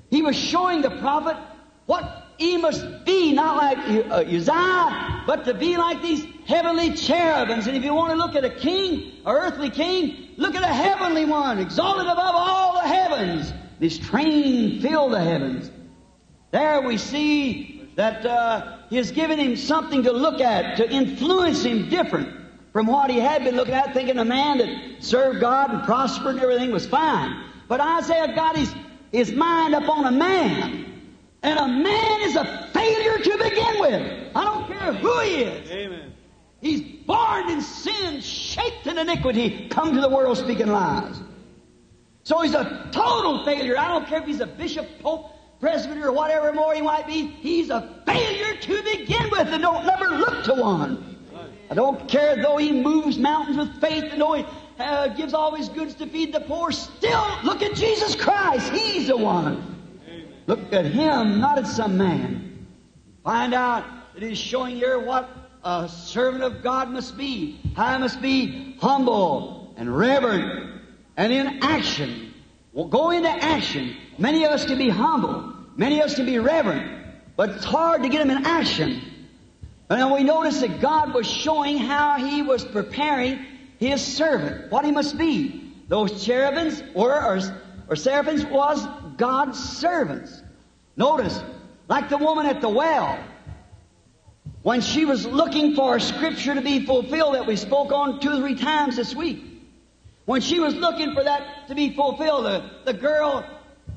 He was showing the prophet what he must be, not like uh, Uzziah, but to be like these heavenly cherubims. And if you want to look at a king, an earthly king, look at a heavenly one, exalted above all the heavens. This train filled the heavens. There we see that uh, he has given him something to look at, to influence him different from what he had been looking at, thinking a man that served God and prospered and everything was fine. But Isaiah got his, his mind up on a man. And a man is a failure to begin with. I don't care who he is. Amen. He's born in sin, shaped in iniquity, come to the world speaking lies. So he's a total failure. I don't care if he's a bishop, pope, presbyter, or whatever more he might be. He's a failure to begin with, and don't never look to one. I don't care though he moves mountains with faith and though he uh, gives all his goods to feed the poor. Still, look at Jesus Christ. He's the one. Amen. Look at him, not at some man. Find out that he's showing here what a servant of God must be. How he must be humble and reverent and in action. Well, go into action. Many of us can be humble. Many of us can be reverent. But it's hard to get them in action. And we notice that God was showing how He was preparing His servant, what He must be. Those cherubims were, or, or seraphims was God's servants. Notice, like the woman at the well, when she was looking for a scripture to be fulfilled that we spoke on two or three times this week. When she was looking for that to be fulfilled, the, the girl,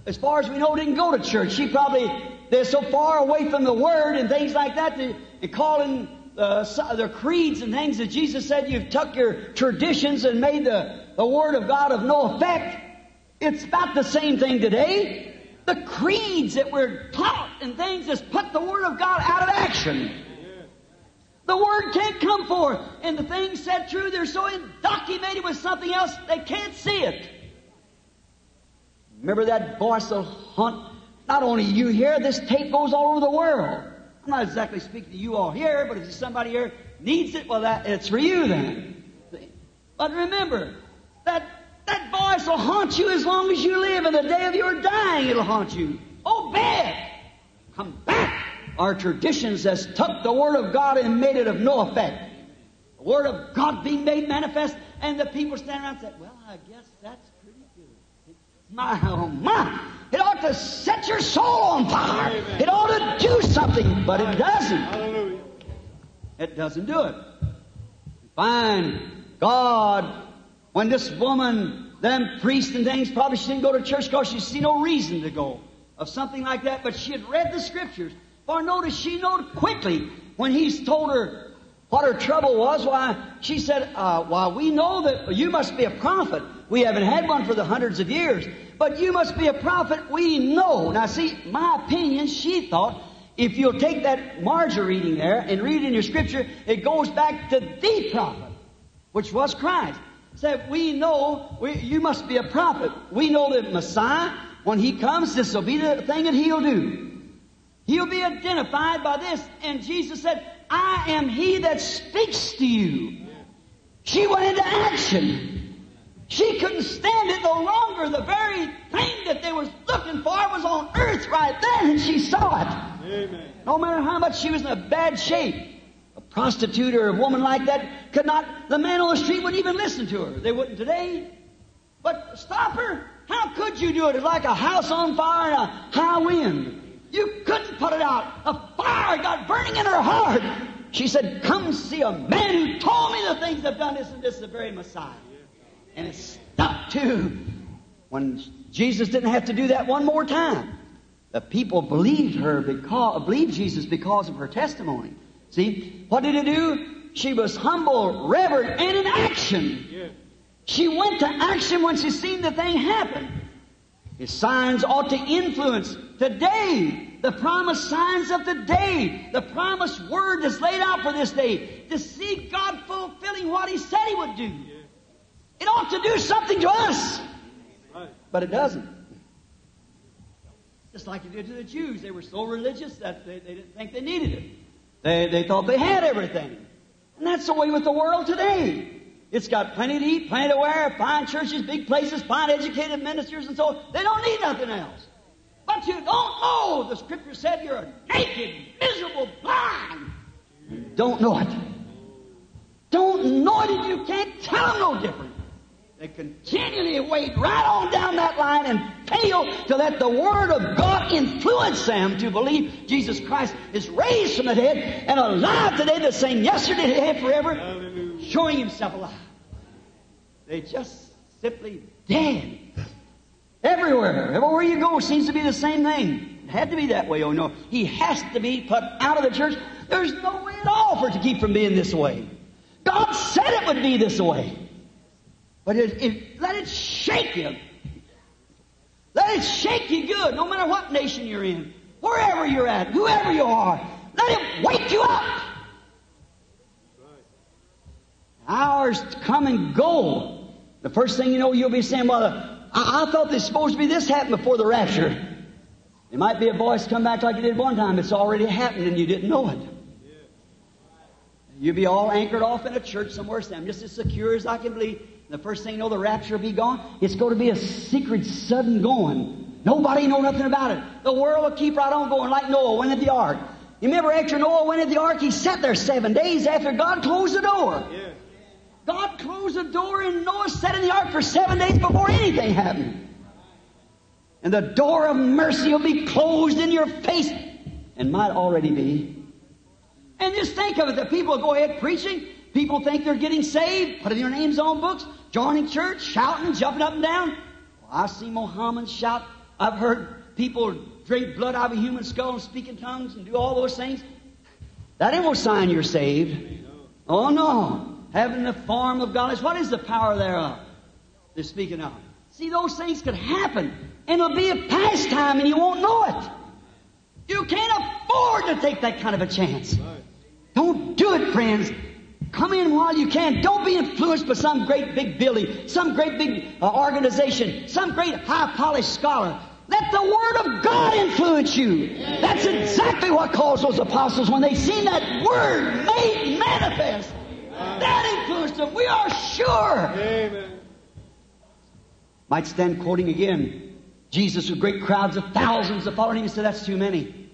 as far as we know, didn't go to church. She probably, they're so far away from the Word and things like that, they, and calling uh, their creeds and things that Jesus said you've took your traditions and made the, the Word of God of no effect. It's about the same thing today. The creeds that we're taught and things just put the Word of God out of action. The Word can't come forth. And the things said true, they're so indoctrinated with something else, they can't see it. Remember that will hunt not only you here, this tape goes all over the world. I'm not exactly speaking to you all here, but if somebody here needs it, well, that, it's for you then. But remember, that, that voice will haunt you as long as you live, and the day of your dying it'll haunt you. Oh, Obey it! Come back! Our traditions has took the Word of God and made it of no effect. The Word of God being made manifest, and the people stand around and say, Well, I guess that's pretty good. My, oh my! It ought to set your soul on fire. Amen. It ought to do something, but it doesn't. Hallelujah. It doesn't do it. Fine. God, when this woman, them priests and things, probably she didn't go to church because she see no reason to go of something like that, but she had read the scriptures. For notice she knew quickly when he's told her what her trouble was. Why, she said, uh, "Why, we know that you must be a prophet. We haven't had one for the hundreds of years, but you must be a prophet. We know." Now, see, my opinion, she thought, if you'll take that marginal reading there and read in your scripture, it goes back to the prophet, which was Christ. Said, we know we, you must be a prophet. We know that Messiah, when he comes, this will be the thing that he'll do. He'll be identified by this. And Jesus said, I am he that speaks to you. She went into action. She couldn't stand it no longer. The very thing that they was looking for was on earth right then, and she saw it. Amen. No matter how much she was in a bad shape. A prostitute or a woman like that could not, the man on the street wouldn't even listen to her. They wouldn't today. But stop her. How could you do it? It's like a house on fire and a high wind. You couldn't put it out. A fire got burning in her heart. She said, Come see a man who told me the things I've done this and this is the very Messiah. And it stuck too. When Jesus didn't have to do that one more time. The people believed her because believed Jesus because of her testimony. See, what did it do? She was humble, reverent, and in action. She went to action when she seen the thing happen. His signs ought to influence today, the promised signs of the day, the promised word that's laid out for this day, to see God fulfilling what He said He would do. It ought to do something to us, but it doesn't. Just like it did to the Jews. They were so religious that they, they didn't think they needed it. They, they thought they had everything. And that's the way with the world today. It's got plenty to eat, plenty to wear, fine churches, big places, fine educated ministers, and so on. They don't need nothing else. But you don't know. The scripture said you're a naked, miserable, blind. don't know it. Don't know it, and you can't tell them no different. They continually wade right on down that line and fail to let the Word of God influence them to believe Jesus Christ is raised from the dead and alive today, the same yesterday, today, forever. Hallelujah showing himself alive. They just simply dead. Everywhere. Everywhere you go seems to be the same thing. It had to be that way, oh no. He has to be put out of the church. There's no way at all for it to keep from being this way. God said it would be this way. But let it shake you. Let it shake you good, no matter what nation you're in, wherever you're at, whoever you are. Let it wake you up. Hours come and go. The first thing you know, you'll be saying, well, I, I thought this was supposed to be this happened before the rapture. It might be a voice come back like it did one time. It's already happened and you didn't know it. You'll be all anchored off in a church somewhere, saying, I'm just as secure as I can be. The first thing you know, the rapture will be gone. It's going to be a secret, sudden going. Nobody know nothing about it. The world will keep right on going like Noah went at the ark. You remember after Noah went at the ark, he sat there seven days after God closed the door. Yeah. God closed the door and Noah sat in the ark for seven days before anything happened. And the door of mercy will be closed in your face and might already be. And just think of it, the people will go ahead preaching, people think they're getting saved, putting their names on books, joining church, shouting, jumping up and down. Well, I see seen Mohammed shout. I've heard people drink blood out of a human skull and speak in tongues and do all those things. That ain't no sign you're saved. Oh no. Having the form of God is What is the power thereof? They're speaking of. See, those things could happen. And it'll be a pastime and you won't know it. You can't afford to take that kind of a chance. Don't do it, friends. Come in while you can. Don't be influenced by some great big building, some great big uh, organization, some great high polished scholar. Let the Word of God influence you. That's exactly what caused those apostles when they seen that Word made manifest. That influenced them. We are sure. Amen. Might stand quoting again. Jesus with great crowds of thousands that followed him. He said, That's too many.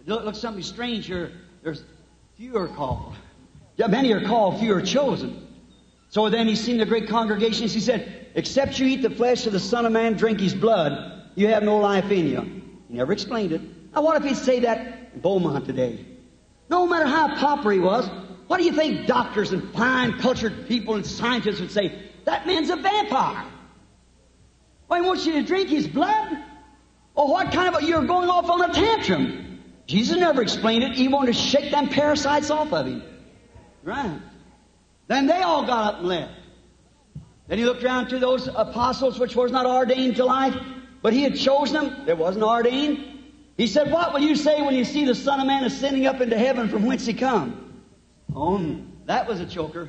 It look- looks something strange here. There's fewer called. Many are called, few are chosen. So then he seen the great congregations. He said, Except you eat the flesh of the Son of Man, drink his blood, you have no life in you. He never explained it. Now, what if he'd say that in Beaumont today? No matter how popular he was, what do you think doctors and fine cultured people and scientists would say? That man's a vampire. Why, he wants you to drink his blood? Or what kind of a, you're going off on a tantrum? Jesus never explained it. He wanted to shake them parasites off of him. Right. Then they all got up and left. Then he looked around to those apostles which was not ordained to life, but he had chosen them. There wasn't ordained. He said, What will you say when you see the Son of Man ascending up into heaven from whence he come? Oh, that was a choker.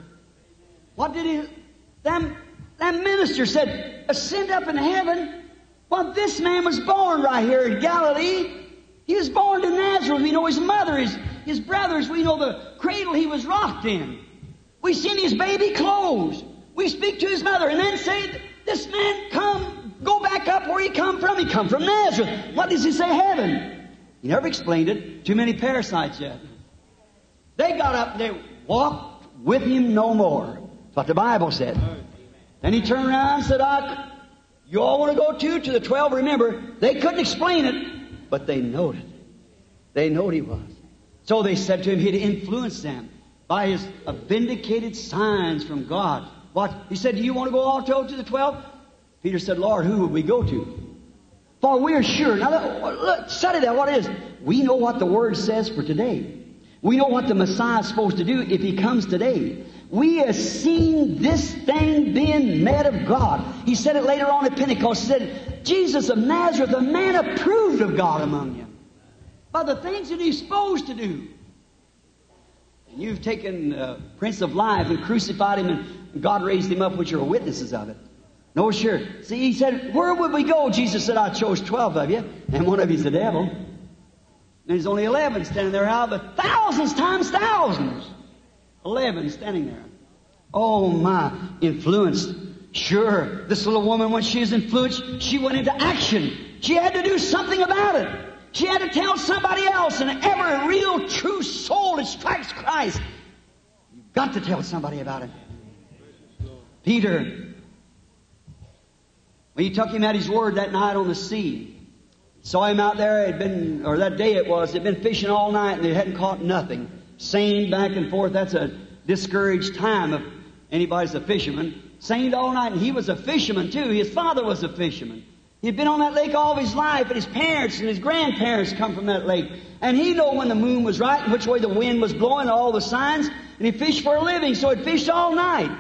What did he them that minister said, Ascend up into heaven? Well, this man was born right here in Galilee. He was born in Nazareth. We know his mother, his, his brothers. We know the cradle he was rocked in. We seen his baby clothes. We speak to his mother and then say, this man come, go back up where he come from. He come from Nazareth. What does he say, heaven? He never explained it. Too many parasites yet. They got up and they walked with him no more. That's what the Bible said. Then he turned around and said, I, you all want to go too? To the twelve, remember, they couldn't explain it, but they knowed it. They knowed he was. So they said to him, he'd influence them by his uh, vindicated signs from God. What? He said, Do you want to go also to the twelve? Peter said, Lord, who would we go to? For we are sure. Now, look, look, study that. What is? We know what the Word says for today. We know what the Messiah is supposed to do if He comes today. We have seen this thing being met of God. He said it later on at Pentecost. He said, Jesus of Nazareth, a man approved of God among you by the things that He's supposed to do. And you've taken uh, Prince of Life and crucified Him, and God raised Him up, which are witnesses of it. No, sure. See, He said, Where would we go? Jesus said, I chose twelve of you, and one of you's the devil. And there's only eleven standing there out of thousands times thousands. Eleven standing there. Oh my, influenced. Sure, this little woman, when she was influenced, she went into action. She had to do something about it. She had to tell somebody else. And every real, true soul that strikes Christ, you've got to tell somebody about it. Peter, when he took him at his word that night on the sea, saw him out there, had been, or that day it was, they'd been fishing all night and they hadn't caught nothing. Seined back and forth, that's a discouraged time if anybody's a fisherman. Seined all night, and he was a fisherman too. His father was a fisherman. He'd been on that lake all his life, and his parents and his grandparents come from that lake. And he knew when the moon was right and which way the wind was blowing, and all the signs. And he fished for a living, so he'd fished all night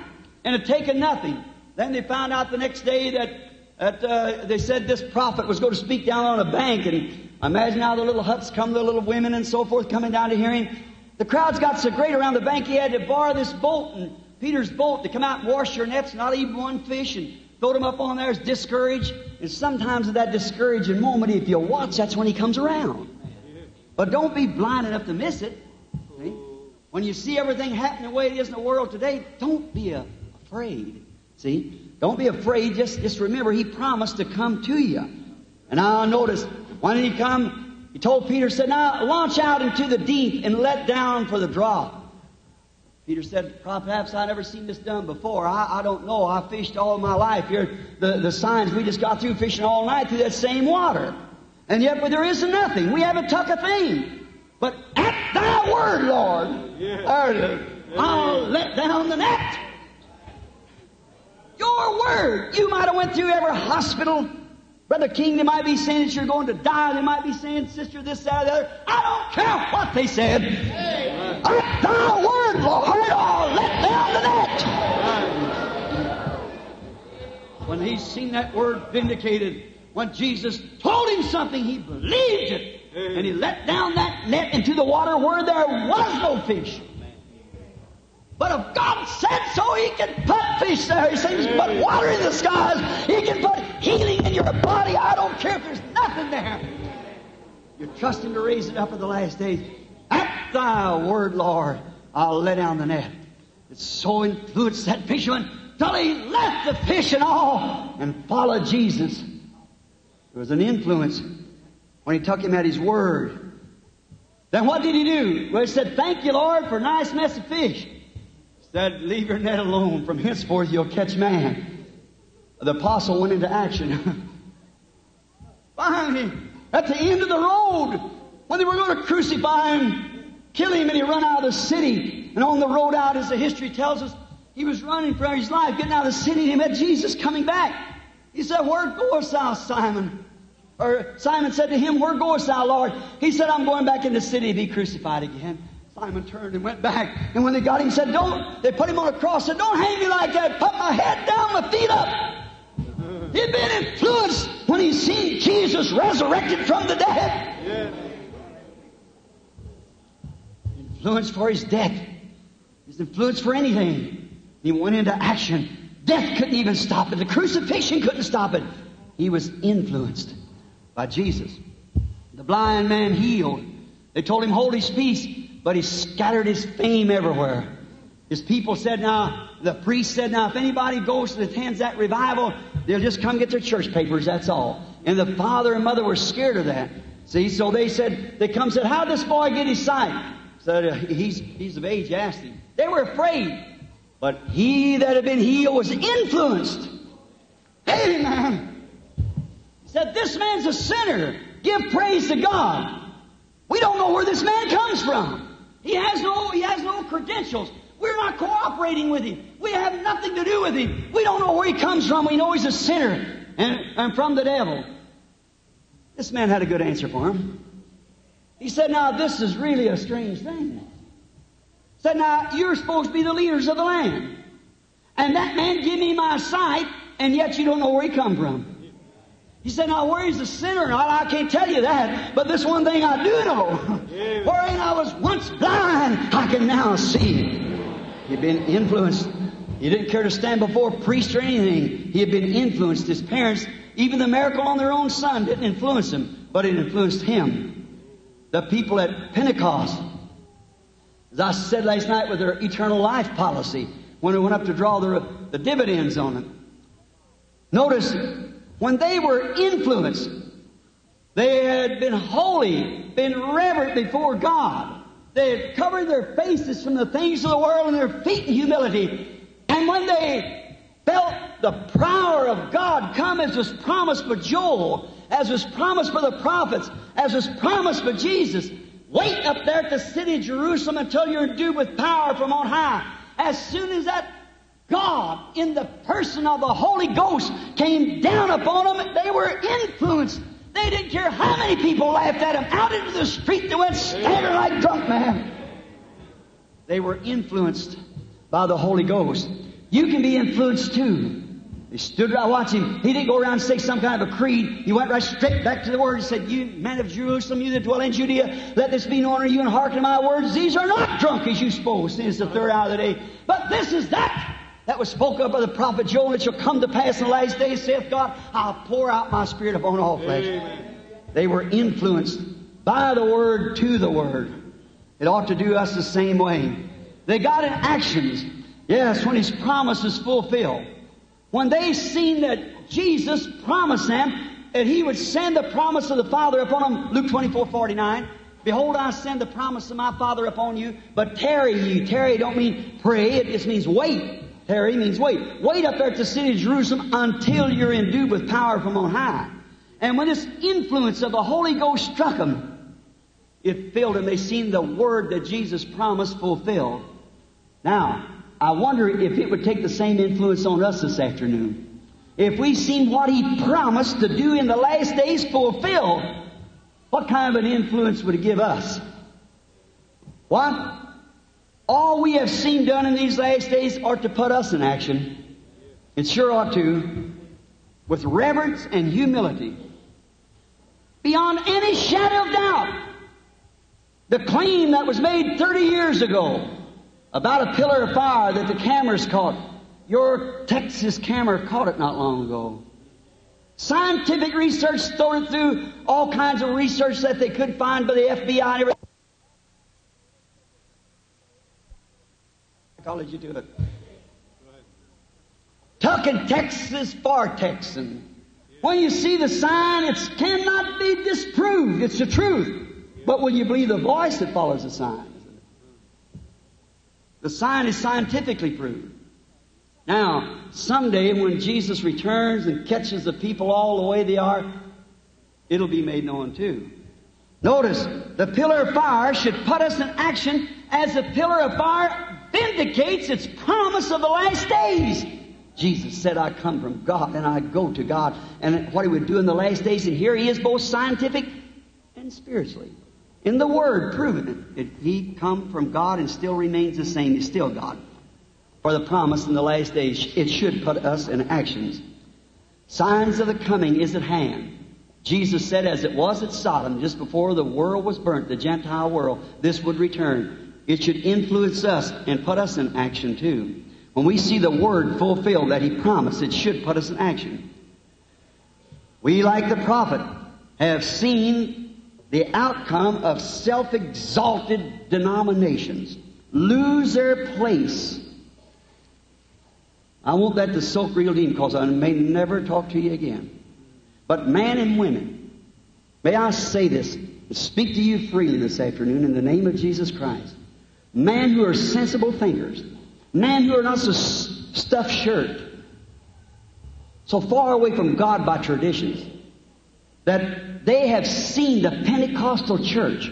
and had taken nothing. Then they found out the next day that, that uh, they said this prophet was going to speak down on a bank. And imagine how the little huts come, the little women and so forth coming down to hear him. The crowds got so great around the bank, he had to borrow this boat and Peter's boat to come out and wash your nets, not even one fish, and throw them up on there is discouraged. And sometimes at that discouraging moment, if you watch, that's when he comes around. But don't be blind enough to miss it. See? When you see everything happening the way it is in the world today, don't be uh, afraid. See? Don't be afraid. Just, just remember, He promised to come to you. And now notice, why didn't He come, He told Peter, said, now launch out into the deep and let down for the drop. Peter said, perhaps I never seen this done before. I, I don't know. I fished all my life. Here, the, the signs we just got through fishing all night through that same water. And yet, but there is nothing. We haven't tuck a thing. But at thy word, Lord, Yeah. I'll let down the net. Your word. You might have went through every hospital. Brother King, they might be saying that you're going to die. They might be saying, sister, this, that, the other. I don't care what they said. At thy word, Lord, let down the net. When he's seen that word vindicated, when Jesus told him something, he believed it. And he let down that net into the water where there was no fish. But if God said so, He can put fish there. He says, He put water in the skies. He can put healing in your body. I don't care if there's nothing there. You're trusting to raise it up in the last days. Thy word, Lord, I'll let down the net. It so influenced that fisherman till he left the fish and all and followed Jesus. There was an influence when he took him at his word. Then what did he do? Well, he said, Thank you, Lord, for a nice mess of fish. He said, Leave your net alone. From henceforth you'll catch man. The apostle went into action. Finally, at the end of the road, when they were going to crucify him, kill him, and he run out of the city. And on the road out, as the history tells us, he was running for his life, getting out of the city, and he met Jesus coming back. He said, Where goest thou, Simon? Or Simon said to him, Where goest thou, Lord? He said, I'm going back in the city to be crucified again. Simon turned and went back. And when they got him, said, Don't, they put him on a cross, said, Don't hang me like that. Put my head down, my feet up. He'd been influenced when he seen Jesus resurrected from the dead. Yeah. Influenced for his death. He's influence for anything. He went into action. Death couldn't even stop it. The crucifixion couldn't stop it. He was influenced by Jesus. The blind man healed. They told him hold his peace, but he scattered his fame everywhere. His people said, now, the priest said, now, if anybody goes and attends that revival, they'll just come get their church papers, that's all. And the father and mother were scared of that. See, so they said, they come said, how'd this boy get his sight? Said, he's, he's of age, asked him. They were afraid. But he that had been healed was influenced. Amen. He said, this man's a sinner. Give praise to God. We don't know where this man comes from. He has no, he has no credentials. We're not cooperating with him. We have nothing to do with him. We don't know where he comes from. We know he's a sinner and, and from the devil. This man had a good answer for him. He said, Now, this is really a strange thing. He said, Now, you're supposed to be the leaders of the land. And that man give me my sight, and yet you don't know where he come from. He said, Now, where is the sinner? I, I can't tell you that, but this one thing I do know. Wherein I was once blind, I can now see. He'd been influenced. He didn't care to stand before a priest or anything. He had been influenced. His parents, even the miracle on their own son, didn't influence him, but it influenced him. The people at Pentecost, as I said last night with their eternal life policy, when we went up to draw the, the dividends on it. Notice, when they were influenced, they had been holy, been reverent before God. They had covered their faces from the things of the world and their feet in humility. And when they felt the power of God come as was promised by Joel, as was promised by the prophets, as was promised by Jesus, wait up there at the city of Jerusalem until you're endued with power from on high. As soon as that God, in the person of the Holy Ghost, came down upon them, they were influenced. They didn't care how many people laughed at them. Out into the street, they went staggering like drunk men. They were influenced by the Holy Ghost. You can be influenced too. They stood right watching. He didn't go around and say some kind of a creed. He went right straight back to the Word. He said, You men of Jerusalem, you that dwell in Judea, let this be known unto you and hearken to my words. These are not drunk as you suppose, since the third hour of the day. But this is that that was spoken of by the prophet Joel. It shall come to pass in the last days, saith God, I'll pour out my spirit upon all flesh. Amen. They were influenced by the Word to the Word. It ought to do us the same way. They got in actions. Yes, when His promise is fulfilled. When they seen that Jesus promised them that He would send the promise of the Father upon them, Luke 24, 49, Behold, I send the promise of my Father upon you, but tarry ye. Tarry don't mean pray, it just means wait. Tarry means wait. Wait up there at the city of Jerusalem until you're endued with power from on high. And when this influence of the Holy Ghost struck them, it filled them. They seen the word that Jesus promised fulfilled. Now, I wonder if it would take the same influence on us this afternoon. If we seen what He promised to do in the last days fulfilled, what kind of an influence would it give us? What? All we have seen done in these last days ought to put us in action. It sure ought to. With reverence and humility. Beyond any shadow of doubt. The claim that was made 30 years ago about a pillar of fire that the cameras caught. Your Texas camera caught it not long ago. Scientific research sorted through all kinds of research that they could find by the FBI and everything. Psychology to it. Tucking Texas for Texan. When you see the sign, it cannot be disproved. It's the truth. But will you believe the voice that follows the sign? The sign is scientifically proved. Now, someday when Jesus returns and catches the people all the way they are, it'll be made known too. Notice, the pillar of fire should put us in action as the pillar of fire vindicates its promise of the last days. Jesus said, I come from God and I go to God. And what he would do in the last days, and here he is both scientific and spiritually. In the Word, proven it. He come from God and still remains the same. He's still God for the promise in the last days. It should put us in actions. Signs of the coming is at hand. Jesus said, as it was at Sodom, just before the world was burnt, the Gentile world, this would return. It should influence us and put us in action too. When we see the word fulfilled that he promised, it should put us in action. We, like the prophet, have seen the outcome of self-exalted denominations lose their place I want that to soak real deep because I may never talk to you again. But man and women, may I say this, speak to you freely this afternoon in the name of Jesus Christ. Men who are sensible thinkers, men who are not so stuffed shirt, so far away from God by traditions, that they have seen the Pentecostal church.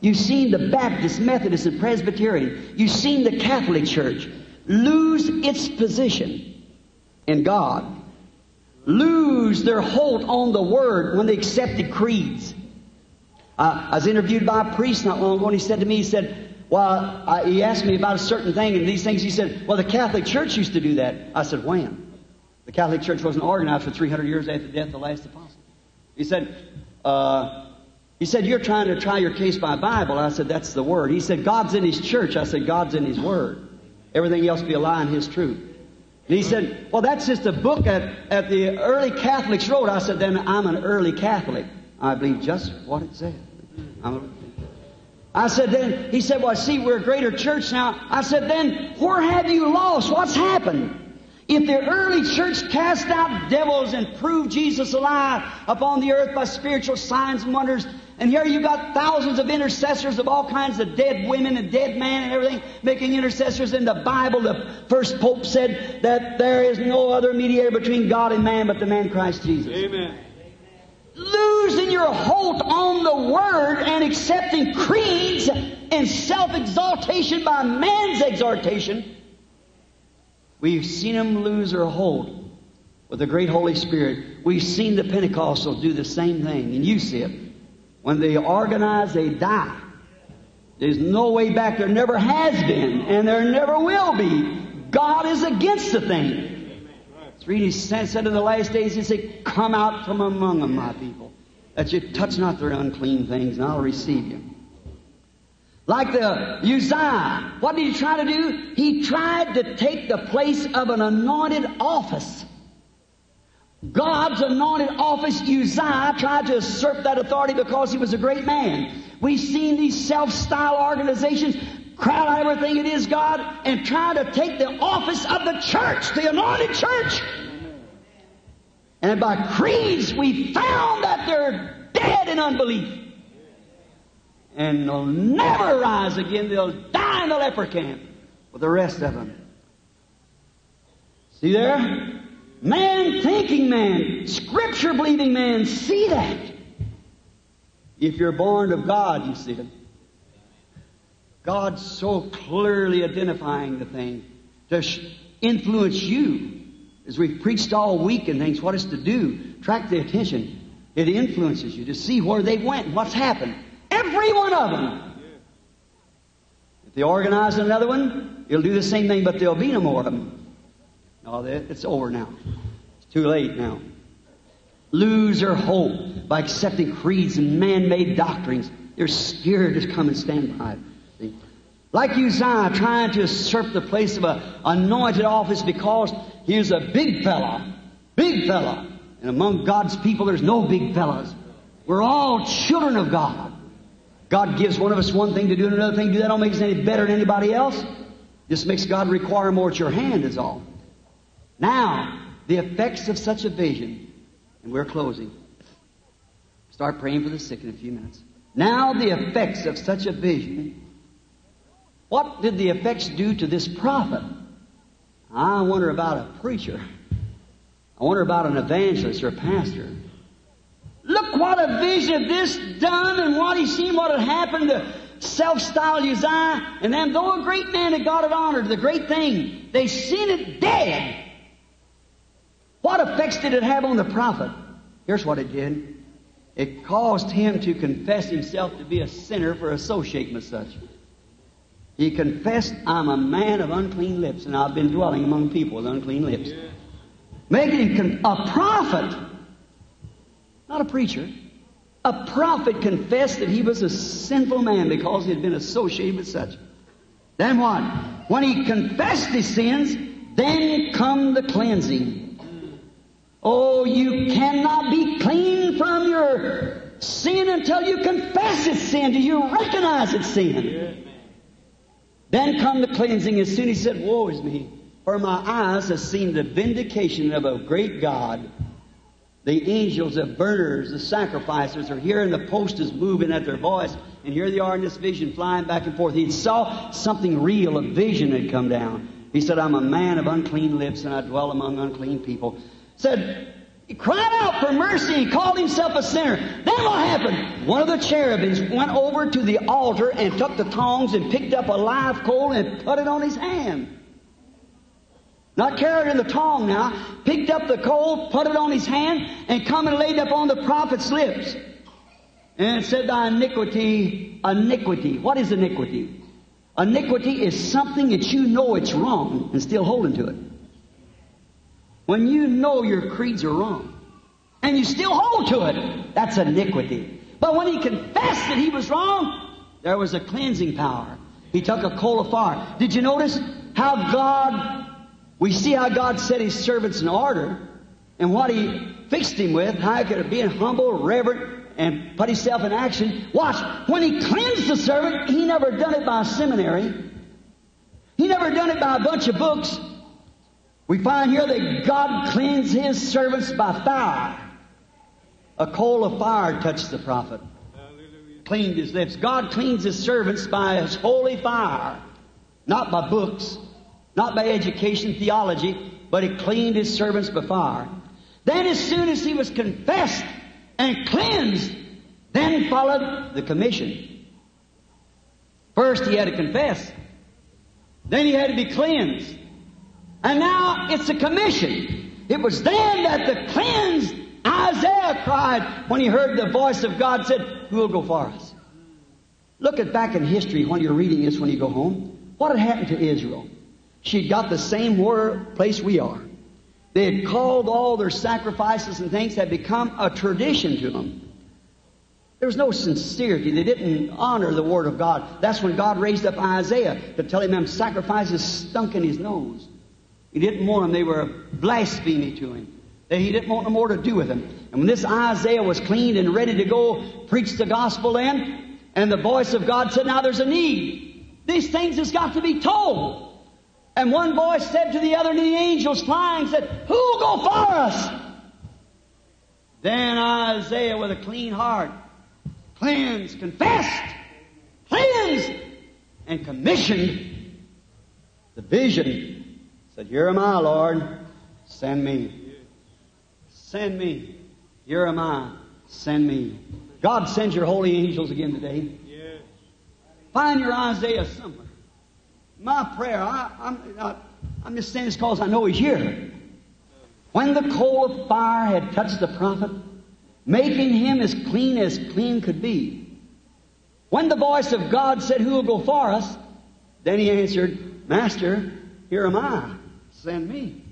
You've seen the Baptist, Methodist, and Presbyterian. You've seen the Catholic church lose its position in God, lose their hold on the Word when they accepted creeds. I was interviewed by a priest not long ago, and he said to me, he said, well, he asked me about a certain thing, and these things, he said, well, the Catholic Church used to do that. I said, when? The Catholic Church wasn't organized for 300 years after the death of the last apostle. He said, uh, he said, you're trying to try your case by Bible. I said, that's the Word. He said, God's in His church. I said, God's in His Word. Everything else be a lie and His truth. And he said, well, that's just a book that at the early Catholics wrote. I said, then I'm an early Catholic. I believe just what it said. I said, then, he said, well, see we're a greater church now. I said, then, where have you lost? What's happened? If the early church cast out devils and proved Jesus alive upon the earth by spiritual signs and wonders, and here you've got thousands of intercessors of all kinds of dead women and dead men and everything making intercessors in the Bible. The first Pope said that there is no other mediator between God and man but the man Christ Jesus. Amen. Losing your hold on the Word and accepting creeds and self-exaltation by man's exhortation, we've seen them lose their hold with the great Holy Spirit. We've seen the Pentecostals do the same thing, and you see it. When they organize, they die. There's no way back. There never has been, and there never will be. God is against the thing. It's really said in the last days, He said, Come out from among them, my people, that you touch not their unclean things, and I'll receive you. Like the Uzziah, what did he try to do? He tried to take the place of an anointed office. God's anointed office, Uzziah tried to usurp that authority because he was a great man. We've seen these self-style organizations cry out everything it is, God, and try to take the office of the church, the anointed church. And by creeds, we found that they're dead in unbelief. And they'll never rise again. They'll die in the leper camp with the rest of them. See there? Man thinking man, scripture believing man, see that. If you're born of God, you see it. God's so clearly identifying the thing to influence you. As we've preached all week and things, what is to do, track the attention. It influences you to see where they went, what's happened. Every one of them. If they organize another one, it'll do the same thing, but there'll be no more of them. No, it's over now. It's too late now. Lose their hope by accepting creeds and man-made doctrines. They're scared to come and stand by? Like Uzziah trying to usurp the place of an anointed office because he's a big fella. Big fella. And among God's people, there's no big fellas. We're all children of God. God gives one of us one thing to do and another thing to do. That don't make us any better than anybody else. Just makes God require more at your hand is all. Now, the effects of such a vision, and we're closing. Start praying for the sick in a few minutes. Now, the effects of such a vision. What did the effects do to this prophet? I wonder about a preacher. I wonder about an evangelist or a pastor. Look what a vision of this done and what he seen what had happened to self-styled Uzziah and them, though a great man that God had honored, the great thing, they seen it dead. What effects did it have on the prophet? Here's what it did. It caused him to confess himself to be a sinner for associating with such. He confessed, I'm a man of unclean lips, and I've been dwelling among people with unclean lips. Making him a prophet, not a preacher. A prophet confessed that he was a sinful man because he had been associated with such. Then what? When he confessed his sins, then come the cleansing. Oh, you cannot be clean from your sin until you confess it's sin, till you recognize it's sin. Then come the cleansing. As soon as he said, Woe is me, for my eyes have seen the vindication of a great God. The angels, the burners, the sacrificers are and the post is moving at their voice. And here they are in this vision, flying back and forth. He saw something real, a vision had come down. He said, I'm a man of unclean lips, and I dwell among unclean people said, he cried out for mercy. He called himself a sinner. Then what happened? One of the cherubims went over to the altar and took the tongs and picked up a live coal and put it on his hand. Not carried in the tongue now. Picked up the coal, put it on his hand, and come and laid it upon the prophet's lips. And said, Thy iniquity, iniquity. What is iniquity? Iniquity is something that you know it's wrong and still holding to it. When you know your creeds are wrong and you still hold to it, that's iniquity. But when he confessed that he was wrong, there was a cleansing power. He took a coal of fire. Did you notice how God, we see how God set his servants in order and what he fixed him with, how he could be humble, reverent, and put himself in action. Watch, when he cleansed the servant, he never done it by seminary. He never done it by a bunch of books. We find here that God cleansed his servants by fire. A coal of fire touched the prophet. Hallelujah. Cleaned his lips. God cleans his servants by his holy fire. Not by books, not by education, theology, but he cleaned his servants before. Then as soon as he was confessed and cleansed, then followed the commission. First he had to confess. Then he had to be cleansed. And now it's a commission. It was then that the cleansed Isaiah cried when he heard the voice of God said, Who will go for us? Look at back in history when you're reading this when you go home. What had happened to Israel? She'd got the same place we are. They had called all their sacrifices and things had become a tradition to them. There was no sincerity. They didn't honor the Word of God. That's when God raised up Isaiah to tell him them sacrifices stunk in his nose. He didn't want them. They were blasphemy to him. That he didn't want no more to do with them. And when this Isaiah was cleaned and ready to go preach the gospel then, and the voice of God said, now there's a need. These things has got to be told. And one voice said to the other, and the angels flying said, Who will go for us? Then Isaiah with a clean heart, cleansed, confessed, cleansed, and commissioned the vision. Said, Here am I, Lord. Send me. Send me. Here am I. Send me. God sends your holy angels again today. Find your Isaiah somewhere. My prayer, I, I'm, I, I'm just saying this because I know he's here. When the coal of fire had touched the prophet, making him as clean as clean could be, when the voice of God said, Who will go for us? Then he answered, Master, here am I. Send me.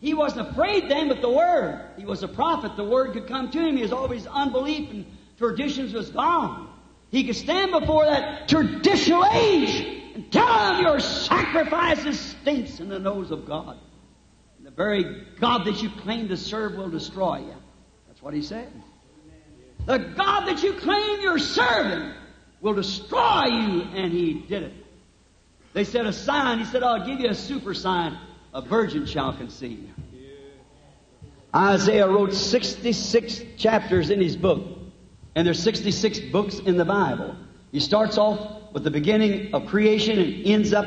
He wasn't afraid then with the word. He was a prophet. The word could come to him. His always unbelief and traditions was gone. He could stand before that traditional age tell them your sacrifices stinks in the nose of God. And the very God that you claim to serve will destroy you. That's what he said. The God that you claim you're serving will destroy you, and he did it. They said a sign. He said, I'll give you a super sign. A virgin shall conceive. Isaiah wrote 66 chapters in his book, and there's 66 books in the Bible. He starts off with the beginning of creation and ends up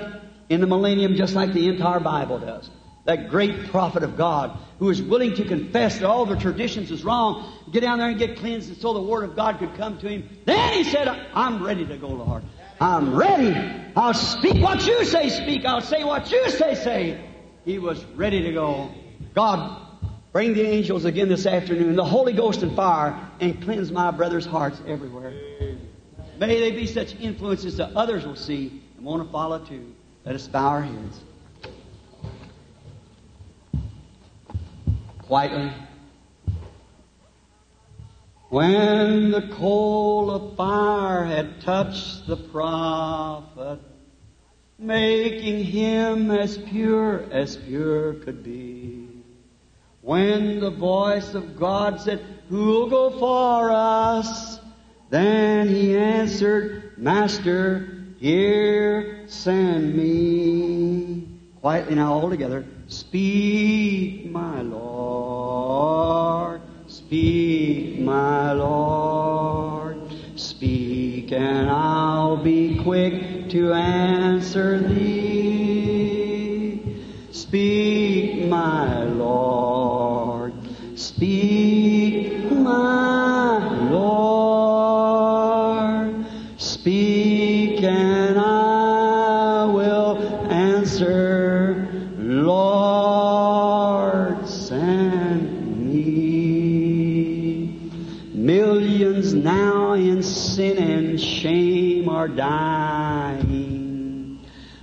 in the millennium just like the entire Bible does. That great prophet of God who is willing to confess that all the traditions is wrong, get down there and get cleansed and so the Word of God could come to him. Then he said, I'm ready to go, Lord. I'm ready. I'll speak what you say speak. I'll say what you say say. He was ready to go. God, bring the angels again this afternoon, the Holy Ghost and fire, and cleanse my brothers' hearts everywhere. May they be such influences that others will see and want to follow too. Let us bow our heads. Quietly. When the coal of fire had touched the prophet, making him as pure as pure could be. When the voice of God said, Who'll go for us? Then he answered, Master, here send me. Quietly now, all together. Speak, my Lord. Speak, my Lord. Speak, and I'll be quick to answer thee. Speak, my Lord. Are dying.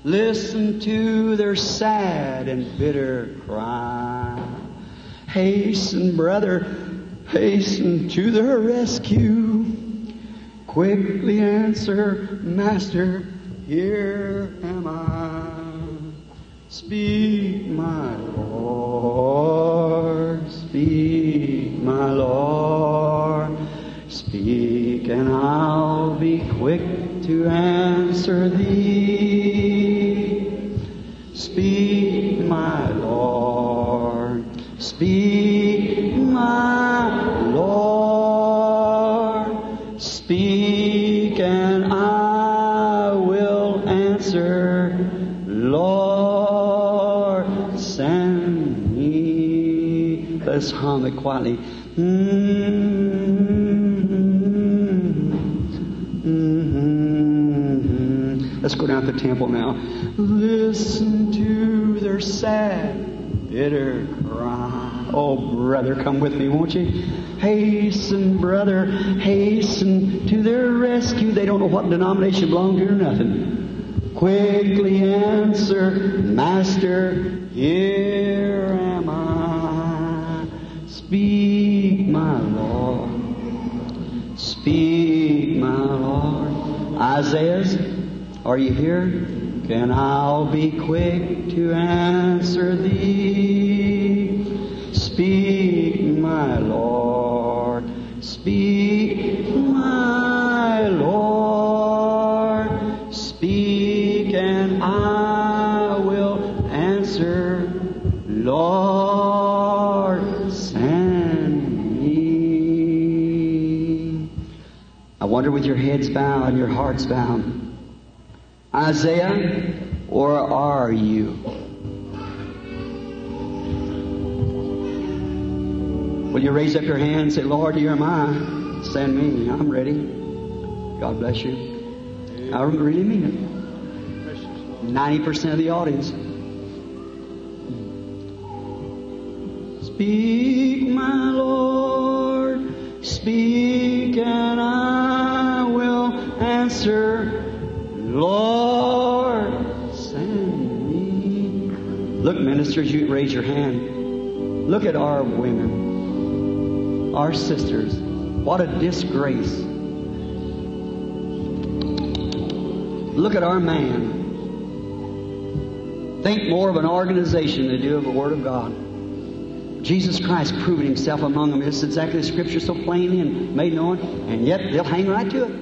Listen to their sad and bitter cry. Hasten, brother, hasten to their rescue. Quickly answer, Master, here am I. Speak, my Lord, speak, my Lord, speak, and I'll be quick to answer thee. Speak, my Lord, speak, my Lord, speak, and I will answer, Lord, send me. Let's hum it quietly. Mm-hmm. Let's go down to the temple now. Listen to their sad, bitter cry. Oh, brother, come with me, won't you? Hasten, brother, hasten to their rescue. They don't know what denomination belong to or nothing. Quickly answer, Master, here am I. Speak, my Lord. Speak, my Lord. Isaiah's, are you here? Can I be quick to answer thee? Speak, my Lord. Speak, my Lord. Speak, and I will answer, Lord, send me. I wonder with your heads bowed and your hearts bowed. Isaiah, or are you? Will you raise up your hand and say, Lord, here am I. Send me. I'm ready. God bless you. I really mean it. 90% of the audience. Speak, my Lord, speak, ministers, you raise your hand. Look at our women, our sisters. What a disgrace. Look at our man. Think more of an organization than do of the Word of God. Jesus Christ proving Himself among them. It's exactly the Scripture so plainly and made known, and yet they'll hang right to it.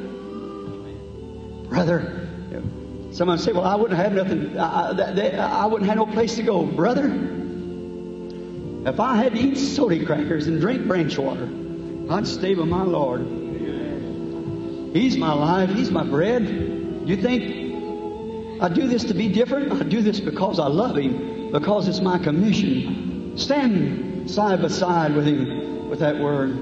Brother, someone say, "Well, I wouldn't have nothing. I, I, I wouldn't have no place to go, brother. If I had to eat soda crackers and drink branch water, I'd stay with my Lord. He's my life. He's my bread. You think I do this to be different? I do this because I love Him, because it's my commission. Stand side by side with Him with that word.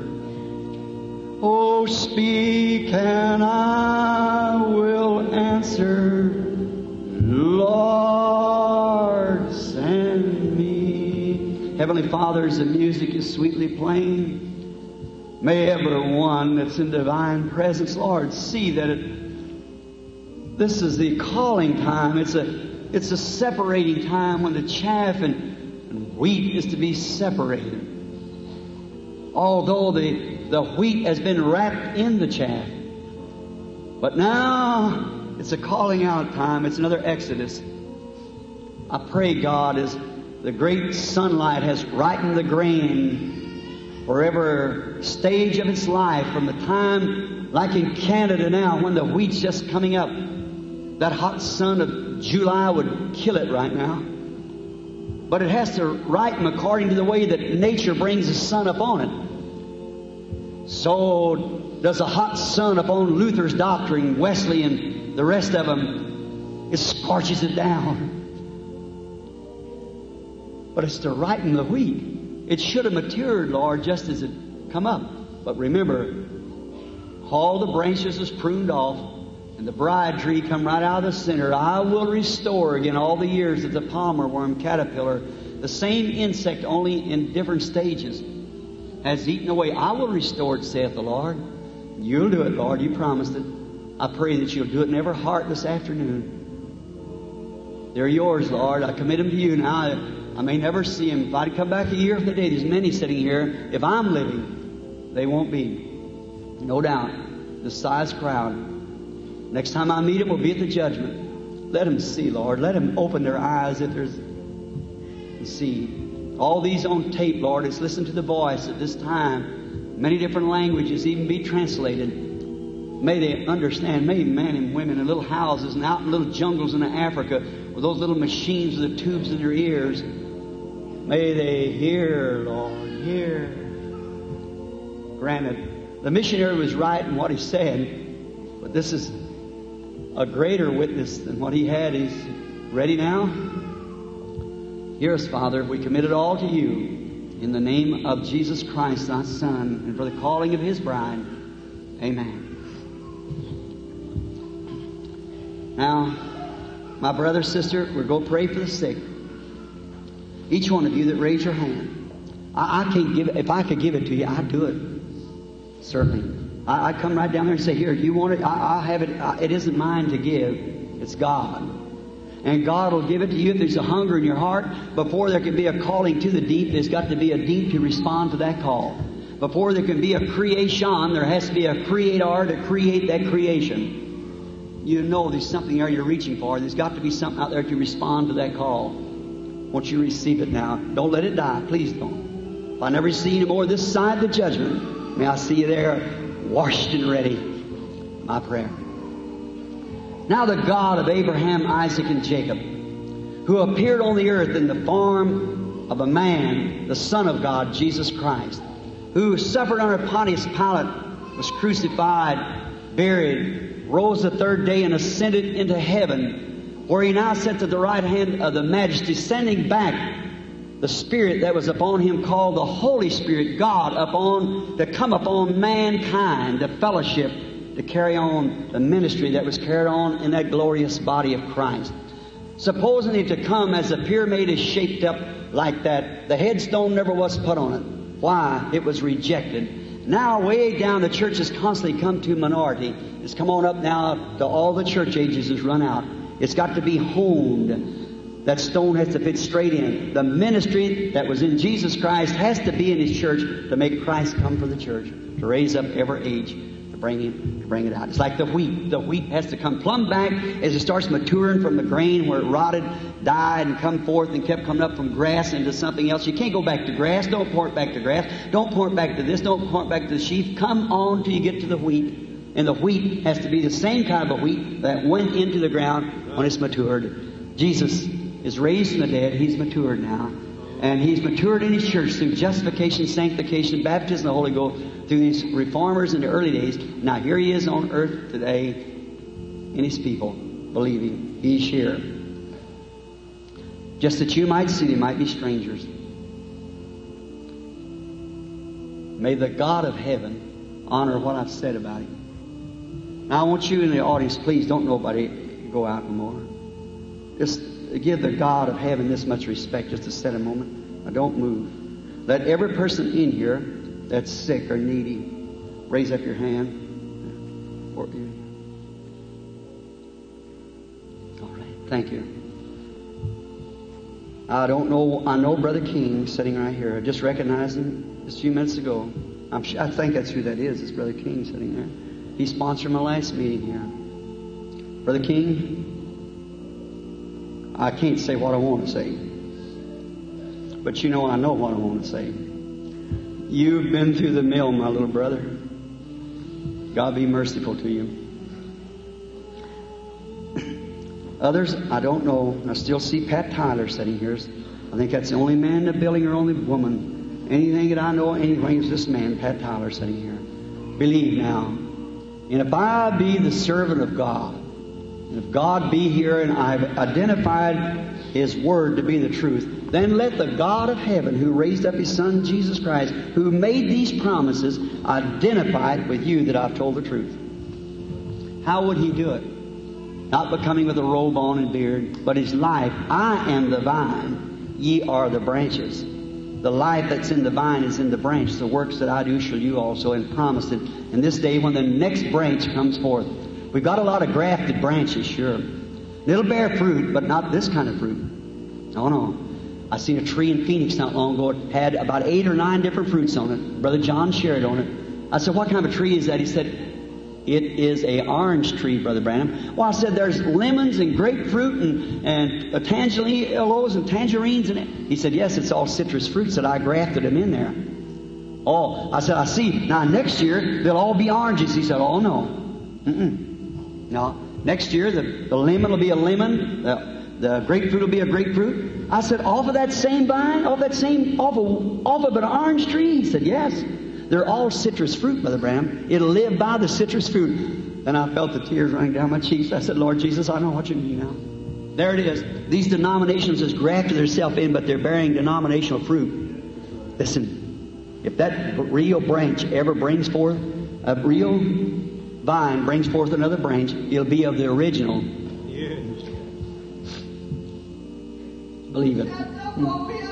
Oh, speak and I will answer. Lord, send me. Heavenly Father, as the music is sweetly playing, may everyone that's in divine presence, Lord, see that it, this is the calling time. It's a, it's a separating time when the chaff and, and wheat is to be separated. Although the, the wheat has been wrapped in the chaff. But now it's a calling out time. It's another exodus. I pray, God, as the great sunlight has ripened the grain for every stage of its life, from the time, like in Canada now, when the wheat's just coming up, that hot sun of July would kill it right now. But it has to ripen according to the way that nature brings the sun upon it. So does the hot sun upon Luther's doctrine, Wesley, and the rest of them, it scorches it down. But it's to ripen the wheat. It should have matured, Lord, just as it come up. But remember, all the branches is pruned off, and the bride tree come right out of the center. I will restore again all the years of the palmer worm caterpillar, the same insect, only in different stages, has eaten away. I will restore it, saith the Lord. You'll do it, Lord. You promised it. I pray that you'll do it in every heart this afternoon. They're yours, Lord. I commit them to you now. I may never see them. If I come back a year from today, there's many sitting here. If I'm living, they won't be. No doubt. The size crowd. Next time I meet them will be at the judgment. Let them see, Lord. Let them open their eyes if there's see. All these on tape, Lord, it's listen to the voice at this time. Many different languages even be translated. May they understand. May men and women in little houses and out in little jungles in Africa with those little machines with the tubes in their ears. May they hear, Lord, hear. Granted, the missionary was right in what he said, but this is a greater witness than what he had. He's ready now. Hear us, Father. We commit it all to you. In the name of Jesus Christ, thy Son, and for the calling of his bride. Amen. Now, my brother, sister, we're going to pray for the sick. Each one of you that raise your hand. I, I can't give it. If I could give it to you, I'd do it. Certainly. I, I come right down there and say, Here, you want it? I, I have it. I, it isn't mine to give, it's God. And God will give it to you if there's a hunger in your heart. Before there can be a calling to the deep, there's got to be a deep to respond to that call. Before there can be a creation, there has to be a creator to create that creation. You know there's something there you're reaching for. There's got to be something out there to respond to that call. Won't you receive it now? Don't let it die. Please don't. If I never see you anymore this side of the judgment, may I see you there washed and ready. My prayer. Now the God of Abraham, Isaac, and Jacob, who appeared on the earth in the form of a man, the Son of God, Jesus Christ, who suffered under Pontius Pilate, was crucified, buried, rose the third day, and ascended into heaven, where he now sits at the right hand of the Majesty, sending back the Spirit that was upon him, called the Holy Spirit, God, upon to come upon mankind, to fellowship, to carry on the ministry that was carried on in that glorious body of Christ. Supposing it to come as the pyramid is shaped up like that, the headstone never was put on it. Why? It was rejected. Now, way down, the church has constantly come to minority. It's come on up now to all the church ages has run out. It's got to be honed. That stone has to fit straight in. The ministry that was in Jesus Christ has to be in His church to make Christ come for the church, to raise up every age, to bring Him, to bring it out. It's like the wheat. The wheat has to come plumb back as it starts maturing from the grain where it rotted, died, and come forth and kept coming up from grass into something else. You can't go back to grass. Don't pour it back to grass. Don't pour it back to this. Don't pour it back to the sheaf. Come on till you get to the wheat. And the wheat has to be the same kind of wheat that went into the ground when it's matured. Jesus is raised from the dead. He's matured now. And he's matured in his church through justification, sanctification, baptism the Holy Ghost, through these reformers in the early days. Now here he is on earth today in his people, believing he's here. Just that you might see, they might be strangers. May the God of heaven honor what I've said about him. Now I want you in the audience, please don't nobody go out anymore. Just give the God of heaven this much respect just to set a moment. Now don't move. Let every person in here that's sick or needy raise up your hand. Or- All right. Thank you. I don't know. I know Brother King sitting right here. I just recognized him just a few minutes ago. I'm sure, I think that's who that is. It's Brother King sitting there. He sponsored my last meeting here. Brother King, I can't say what I want to say. But you know I know what I want to say. You've been through the mill, my little brother. God be merciful to you. Others, I don't know. I still see Pat Tyler sitting here. I think that's the only man in the building or only woman. Anything that I know, anything is this man, Pat Tyler, sitting here. Believe now. And if I be the servant of God, if God be here and I've identified His Word to be the truth, then let the God of heaven, who raised up His Son Jesus Christ, who made these promises, identify it with you that I've told the truth. How would He do it? Not by coming with a robe on and beard, but His life. I am the vine, ye are the branches. The life that's in the vine is in the branch. The works that I do shall you also, and promised it. And this day, when the next branch comes forth, we've got a lot of grafted branches, sure. It'll bear fruit, but not this kind of fruit. Oh no. I seen a tree in Phoenix not long ago. It had about eight or nine different fruits on it. Brother John shared on it. I said, "What kind of a tree is that?" He said, "It is a orange tree, Brother Branham." Well, I said, "There's lemons and grapefruit and and uh, and tangerines in it." He said, "Yes, it's all citrus fruits that I grafted them in there." Oh, I said, "I see." Now next year they'll all be oranges. He said, "Oh no, Mm-mm. No." Next year the, the lemon will be a lemon. The, the grapefruit will be a grapefruit. I said, off of that same vine, off that same, off of, off of an orange tree? He said, yes. They're all citrus fruit, Brother Branham. It'll live by the citrus fruit. Then I felt the tears running down my cheeks. I said, Lord Jesus, I know what you mean now. There it is. These denominations has grafted themselves in, but they're bearing denominational fruit. Listen, if that real branch ever brings forth, a real vine brings forth another branch, it'll be of the original. Yes. Believe it.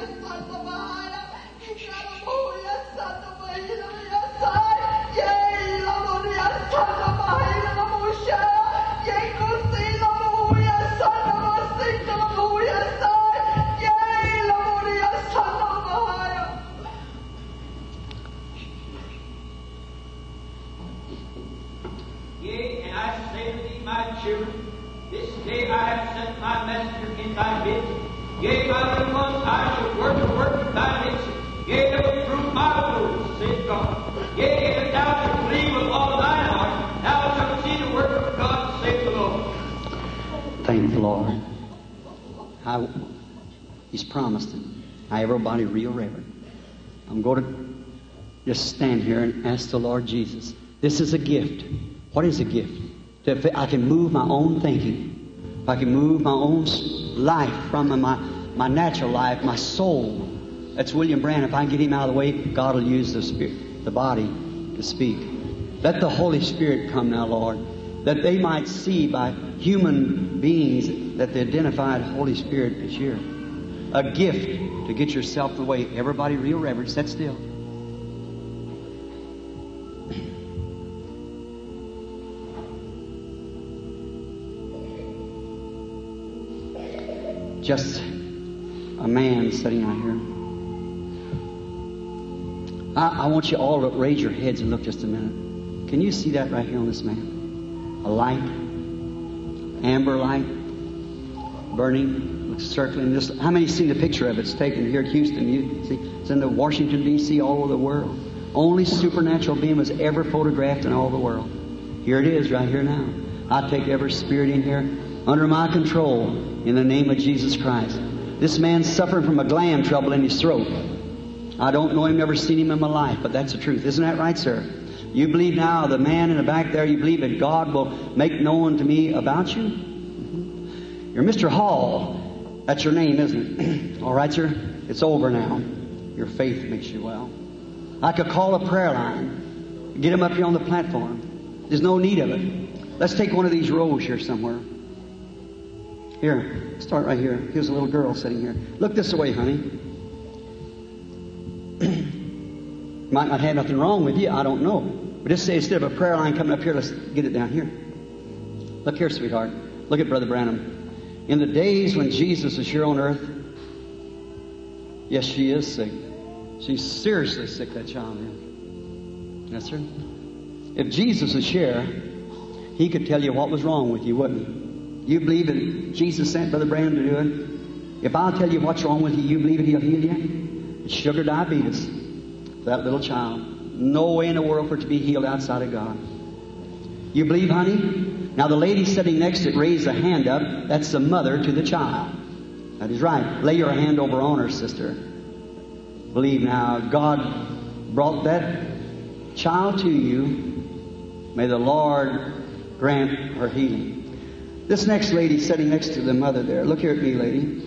Yea, if thou shalt believe with all thine heart, thou shalt see the work of God, saith the Lord. Thank the Lord. I, he's promised it. Now, everybody, real reverent. I'm going to just stand here and ask the Lord Jesus. This is a gift. What is a gift? That I can move my own thinking, if I can move my own life from my, my natural life, my soul. That's William Branham. If I can get him out of the way, God will use the spirit, the body to speak. Let the Holy Spirit come now, Lord, that they might see by human beings that the identified Holy Spirit is here. A gift to get yourself the way. Everybody, real reverent, sit still. Just a man sitting out here. I, I want you all to raise your heads and look just a minute. Can you see that right here on this man? A light, amber light, burning, circling. This, how many seen the picture of it? It's taken here at Houston. You see, it's in the Washington D.C. all over the world. Only supernatural being was ever photographed in all the world. Here it is, right here now. I take every spirit in here under my control in the name of Jesus Christ. This man's suffering from a gland trouble in his throat. I don't know him, never seen him in my life, but that's the truth. Isn't that right, sir? You believe now, the man in the back there, you believe that God will make known to me about you? Mm-hmm. You're Mr. Hall. That's your name, isn't it? All right, sir? It's over now. Your faith makes you well. I could call a prayer line. Get him up here on the platform. There's no need of it. Let's take one of these rows here somewhere. Here, start right here. Here's a little girl sitting here. Look this way, honey. Might not have nothing wrong with you, I don't know. But just say instead of a prayer line coming up here, let's get it down here. Look here, sweetheart. Look at Brother Branham. In the days when Jesus was here on earth, yes, she is sick. She's seriously sick, that child is. Yes, sir. If Jesus was here, he could tell you what was wrong with you, wouldn't he? You believe that Jesus sent Brother Branham to do it? If I'll tell you what's wrong with you, you believe that he'll heal you? It's sugar diabetes that little child. No way in the world for it to be healed outside of God. You believe, honey? Now the lady sitting next to it raised a hand up. That's the mother to the child. That is right. Lay your hand over on her, sister. Believe now. God brought that child to you. May the Lord grant her healing. This next lady sitting next to the mother there. Look here at me, lady.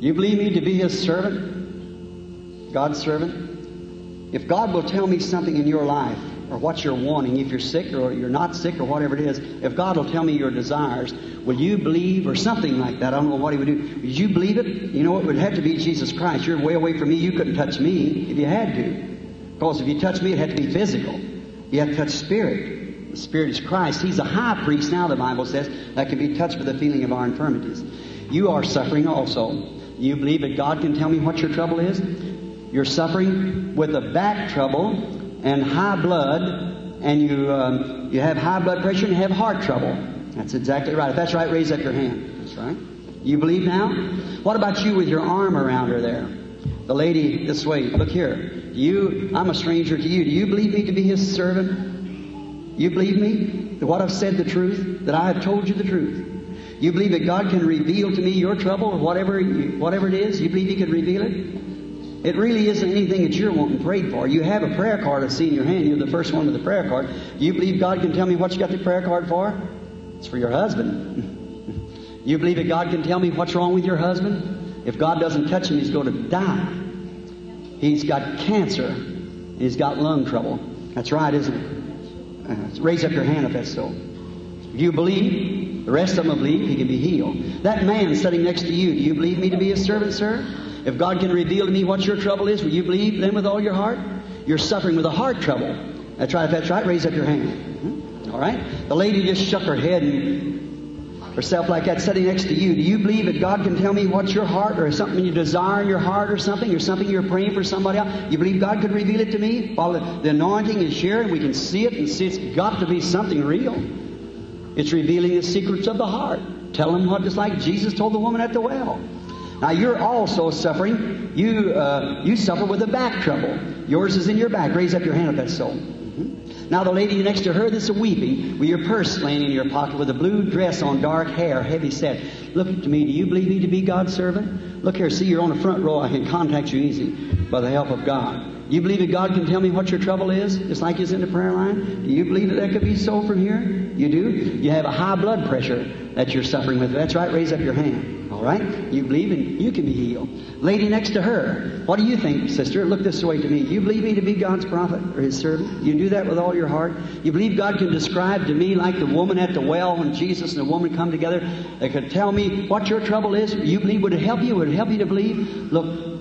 You believe me to be his servant? God's servant? If God will tell me something in your life, or what you're wanting, if you're sick or you're not sick or whatever it is, if God will tell me your desires, will you believe, or something like that? I don't know what He would do. Would you believe it? You know, it would have to be Jesus Christ. You're way away from me. You couldn't touch me if you had to. Because if you touch me, it had to be physical. You have to touch spirit. The Spirit is Christ. He's a high priest now, the Bible says, that can be touched with the feeling of our infirmities. You are suffering also. You believe that God can tell me what your trouble is? You're suffering with a back trouble and high blood, and you um, you have high blood pressure and you have heart trouble. That's exactly right. If that's right, raise up your hand. That's right. You believe now? What about you with your arm around her there? The lady this way. Look here. You, I'm a stranger to you. Do you believe me to be his servant? You believe me? That what I've said the truth? That I have told you the truth? You believe that God can reveal to me your trouble or whatever, whatever it is? You believe He can reveal it? It really isn't anything that you're wanting prayed for. You have a prayer card I see in your hand. You're the first one with the prayer card. Do you believe God can tell me what you got the prayer card for? It's for your husband. you believe that God can tell me what's wrong with your husband? If God doesn't touch him, he's going to die. He's got cancer. He's got lung trouble. That's right, isn't it? Uh, raise up your hand if that's so. If you believe, the rest of them believe he can be healed. That man sitting next to you, do you believe me to be a servant, sir? If God can reveal to me what your trouble is, will you believe then with all your heart? You're suffering with a heart trouble. That's right. If that's right, raise up your hand. Hmm? All right. The lady just shook her head and herself like that, sitting next to you. Do you believe that God can tell me what's your heart, or something you desire in your heart, or something, or something you're praying for somebody else? You believe God could reveal it to me while the, the anointing is here, and we can see it and see it's got to be something real. It's revealing the secrets of the heart. Tell them what it's like Jesus told the woman at the well. Now you're also suffering. You uh, you suffer with a back trouble. Yours is in your back. Raise up your hand if that's so. Mm-hmm. Now the lady next to her that's a weeping, with your purse laying in your pocket, with a blue dress on, dark hair, heavy set. Look to me. Do you believe me to be God's servant? Look here. See, you're on the front row. I can contact you easy by the help of God. You believe that God can tell me what your trouble is, just like He's in the prayer line? Do you believe that that could be so from here? You do? You have a high blood pressure that you're suffering with. That's right. Raise up your hand. All right? You believe and you can be healed. Lady next to her, what do you think, sister? Look this way to me. You believe me to be God's prophet or His servant? You do that with all your heart? You believe God can describe to me like the woman at the well when Jesus and the woman come together? They could tell me what your trouble is. You believe would it help you? Would it help you to believe? Look,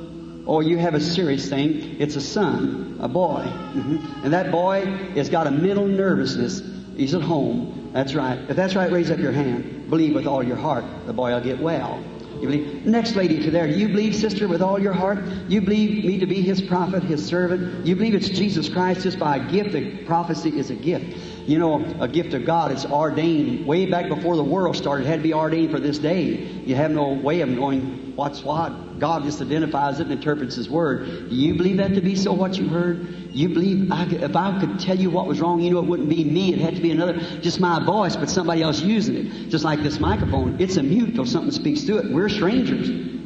or you have a serious thing. It's a son, a boy. hmm And that boy has got a mental nervousness. He's at home. That's right. If that's right, raise up your hand. Believe with all your heart. The boy will get well. You believe? Next lady to there. You believe, sister, with all your heart? You believe me to be his prophet, his servant? You believe it's Jesus Christ just by a gift? The prophecy is a gift. You know, a gift of God. It's ordained way back before the world started. It had to be ordained for this day. You have no way of knowing what's what. God just identifies it and interprets His Word. Do you believe that to be so, what you heard? You believe, I could, if I could tell you what was wrong, you know it wouldn't be me. It had to be another, just my voice, but somebody else using it. Just like this microphone. It's a mute till something speaks to it. We're strangers.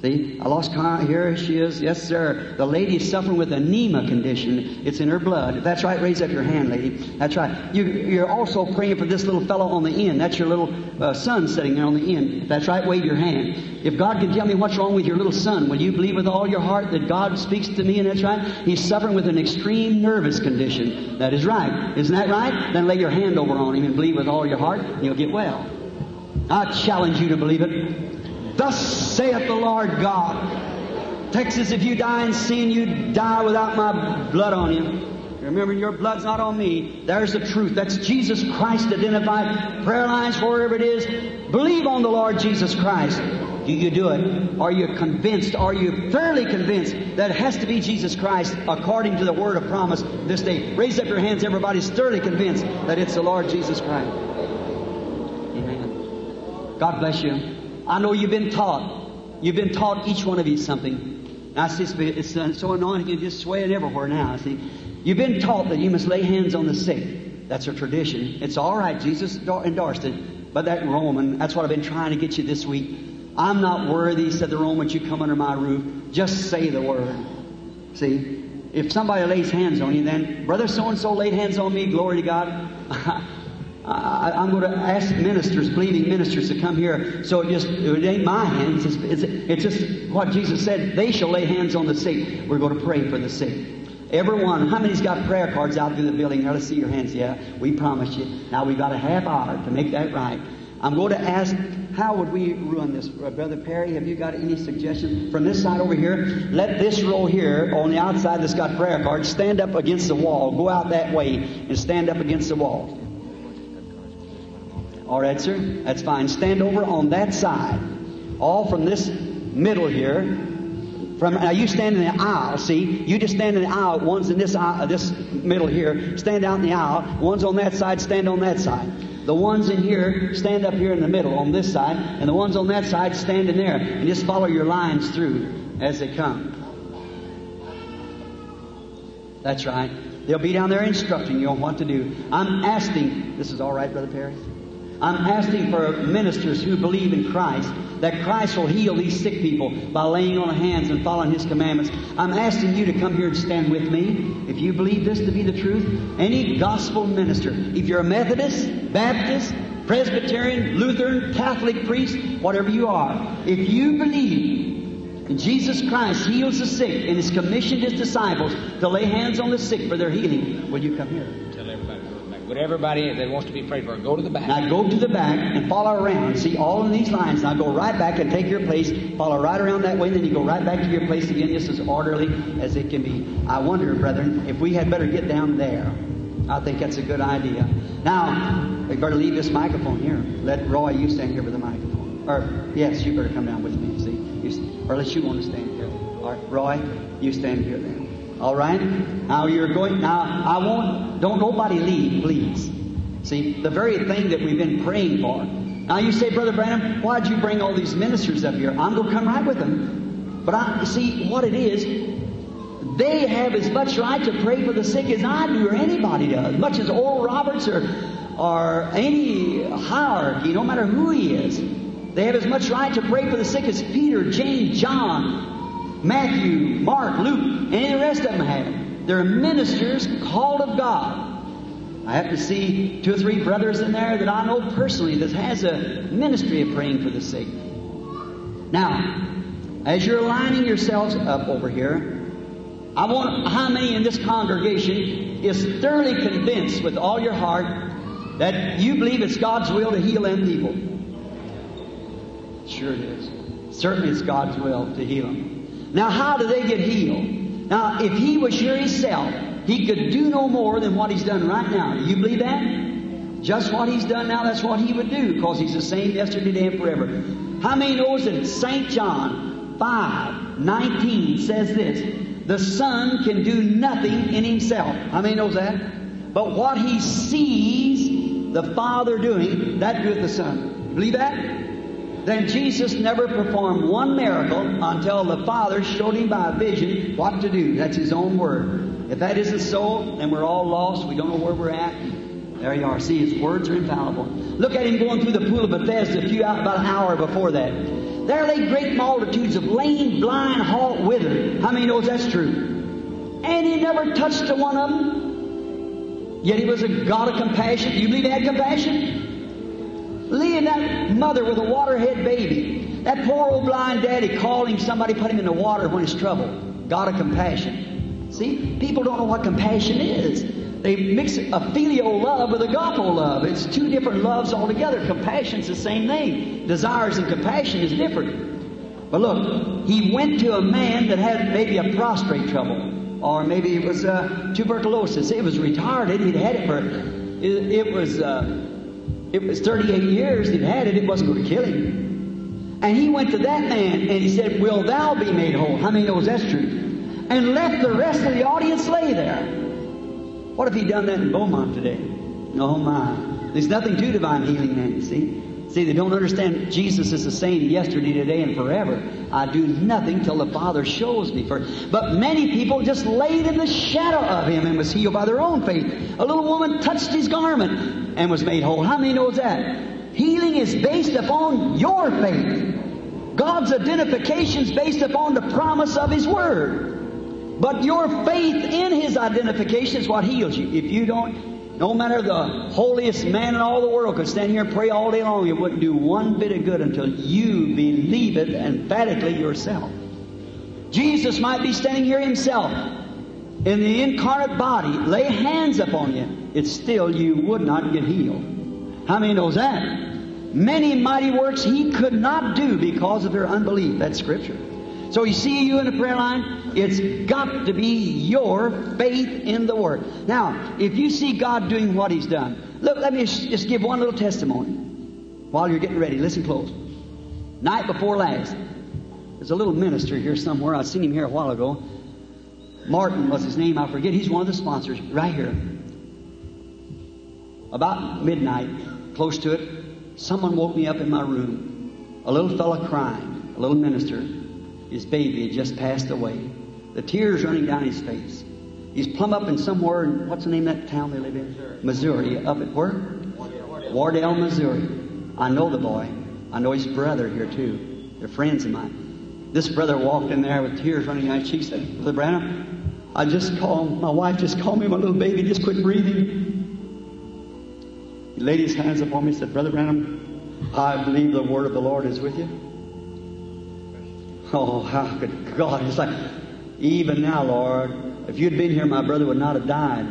See, I lost count. Here she is. Yes, sir. The lady is suffering with anemia condition. It's in her blood. That's right, raise up your hand, lady. That's right. You, you're also praying for this little fellow on the end. That's your little uh, son sitting there on the end. That's right, wave your hand. If God can tell me what's wrong with your little son, will you believe with all your heart that God speaks to me and that's right? He's suffering with an extreme nervous condition. That is right. Isn't that right? Then lay your hand over on him and believe with all your heart and you'll get well. I challenge you to believe it. Thus saith the Lord God. Texas, if you die in sin, you die without my blood on you. Remember, your blood's not on me. There's the truth. That's Jesus Christ identified. Prayer lines, wherever it is. Believe on the Lord Jesus Christ. Do you do it? Are you convinced? Are you thoroughly convinced that it has to be Jesus Christ according to the word of promise this day? Raise up your hands, everybody's thoroughly convinced that it's the Lord Jesus Christ. Amen. God bless you. I know you've been taught. You've been taught each one of you something. I see it's uh, so anointing and just swaying everywhere now. I see, you've been taught that you must lay hands on the sick. That's a tradition. It's all right. Jesus endorsed it. But that Roman, that's what I've been trying to get you this week. I'm not worthy, said the Roman, you come under my roof. Just say the word. See, if somebody lays hands on you, then brother so and so laid hands on me. Glory to God. I, am going to ask ministers, believing ministers, to come here. So it just it ain't my hands. It's, it's, it's just what Jesus said. They shall lay hands on the sick. We're going to pray for the sick. Everyone, how many's got prayer cards out through the building? Here, let's see your hands. Yeah, we promise you. Now we've got a half hour to make that right. I'm going to ask, how would we run this? Uh, Brother Perry, have you got any suggestions? From this side over here, let this row here on the outside that's got prayer cards stand up against the wall. Go out that way and stand up against the wall. All right, sir? That's fine. Stand over on that side. All from this middle here. From now, you stand in the aisle. See, you just stand in the aisle. One's in this aisle, uh, this middle here. Stand out in the aisle. One's on that side. Stand on that side. The ones in here stand up here in the middle on this side, and the ones on that side stand in there, and just follow your lines through as they come. That's right. They'll be down there instructing you on what to do. I'm asking. This is all right, Brother Perry. I'm asking for ministers who believe in Christ that Christ will heal these sick people by laying on hands and following His commandments. I'm asking you to come here and stand with me. If you believe this to be the truth, any gospel minister, if you're a Methodist, Baptist, Presbyterian, Lutheran, Catholic priest, whatever you are, if you believe Jesus Christ heals the sick and has commissioned His disciples to lay hands on the sick for their healing, will you come here? Tell everybody Would everybody that wants to be prayed for go to the back? Now go to the back and follow around. See all of these lines. Now go right back and take your place. Follow right around that way, and then you go right back to your place again, just as orderly as it can be. I wonder, brethren, if we had better get down there. I think that's a good idea. Now, we better leave this microphone here. Let Roy, you stand here with the microphone. Or, yes, you better come down with me, see? You, or unless you want to stand here. All right, Roy, you stand here then. All right? Now you're going, now I won't, don't nobody leave, please. See, the very thing that we've been praying for. Now you say, Brother Branham, why'd you bring all these ministers up here? I'm going to come right with them. But I, see, what it is, They have as much right to pray for the sick as I do or anybody does, much as Oral Roberts or, or any hierarchy, no matter who he is. They have as much right to pray for the sick as Peter, James, John, Matthew, Mark, Luke, any of the rest of them have. They're ministers called of God. I have to see two or three brothers in there that I know personally that has a ministry of praying for the sick. Now, as you're lining yourselves up over here, I want how many in this congregation is thoroughly convinced with all your heart that you believe it's God's will to heal them people? Sure it is. Certainly it's God's will to heal them. Now, how do they get healed? Now, if He was here Himself, He could do no more than what He's done right now. Do you believe that? Just what He's done now, that's what He would do, because He's the same yesterday, today, and forever. How many knows that St. John 5, 19 says this? The Son can do nothing in Himself. How many knows that? But what He sees the Father doing, that doeth the Son. Believe that? Then Jesus never performed one miracle until the Father showed him by a vision what to do. That's his own word. If that isn't so, then we're all lost. We don't know where we're at. There you are. See, his words are infallible. Look at him going through the pool of Bethesda a few about an hour before that. There lay great multitudes of lame, blind, halt, withered. How many knows that's true? And he never touched to one of them. Yet he was a God of compassion. You believe he had compassion? Leaving that mother with a waterhead baby. That poor old blind daddy calling somebody put him in the water when he's trouble. God of compassion. See, people don't know what compassion is. They mix a phileo love with a agapao love. It's two different loves altogether. Compassion's the same thing. Desires and compassion is different. But look, he went to a man that had maybe a prostrate trouble, or maybe it was uh, tuberculosis. It was retarded. He'd had it for it, it was. Uh, it was 38 years he'd had it, it wasn't going to kill him. And he went to that man and he said, Will thou be made whole? How many knows that's true? And left the rest of the audience lay there. What if he'd done that in Beaumont today? Oh my. There's nothing to divine healing then, you see. See, they don't understand Jesus is the same yesterday, today, and forever. I do nothing till the Father shows me first. But many people just laid in the shadow of Him and was healed by their own faith. A little woman touched His garment and was made whole. How many knows that? Healing is based upon your faith. God's identification is based upon the promise of His Word. But your faith in His identification is what heals you. If you don't no matter the holiest man in all the world could stand here and pray all day long, it wouldn't do one bit of good until you believe it emphatically yourself. Jesus might be standing here himself in the incarnate body, lay hands upon you. It's still you would not get healed. How many knows that? Many mighty works he could not do because of their unbelief. That's scripture. So you see you in the prayer line, it's got to be your faith in the Word. Now, if you see God doing what He's done, look, let me just give one little testimony while you're getting ready. Listen close. Night before last, there's a little minister here somewhere. I've seen him here a while ago. Martin was his name. I forget. He's one of the sponsors right here. About midnight, close to it, someone woke me up in my room. A little fella crying, a little minister. His baby had just passed away. The tears running down his face. He's plumb up in somewhere in, what's the name of that town they live in? Missouri. Up at where? Wardell, Missouri. I know the boy. I know his brother here too. They're friends of mine. This brother walked in there with tears running down his cheeks. Said, Brother Branham, I just called, my wife just called me, my little baby just quit breathing. He laid his hands upon me and said, Brother Branham, I believe the word of the Lord is with you. Oh, how could God? It's like, even now, Lord, if you'd been here, my brother would not have died.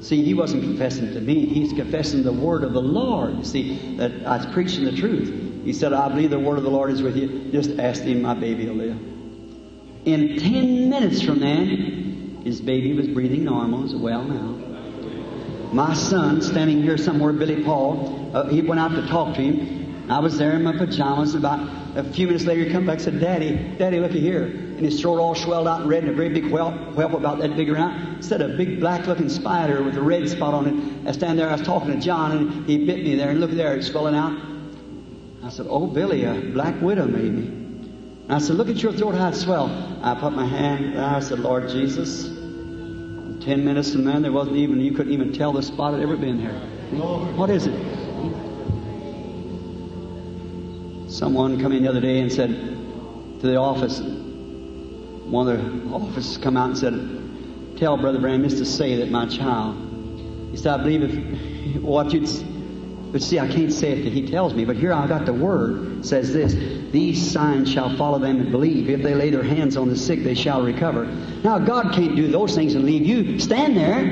See, he wasn't confessing to me. He's confessing the word of the Lord. You see, that I was preaching the truth. He said, I believe the word of the Lord is with you. Just ask him, my baby will live. In ten minutes from then, his baby was breathing normal, is well now. My son, standing here somewhere, Billy Paul, uh, he went out to talk to him. I was there in my pajamas. And about a few minutes later, he come back and said, Daddy, Daddy, looky here. And his throat all swelled out and red and a very big whelp, whelp about that big around. Said a big black looking spider with a red spot on it. I stand there, I was talking to John, and he bit me there. And look there, it's swelling out. I said, Oh, Billy, a black widow made me. And I said, Look at your throat, how it swelled. I put my hand there. I said, Lord Jesus. Ten minutes from then, there wasn't even, you couldn't even tell the spot had ever been there. What is it? Someone come in the other day and said to the office, one of the officers come out and said, Tell Brother Branham just to say that my child. He said, I believe if what you'd but see, I can't say it that he tells me, but here I got the word says this These signs shall follow them that believe. If they lay their hands on the sick, they shall recover. Now, God can't do those things and leave you. Stand there.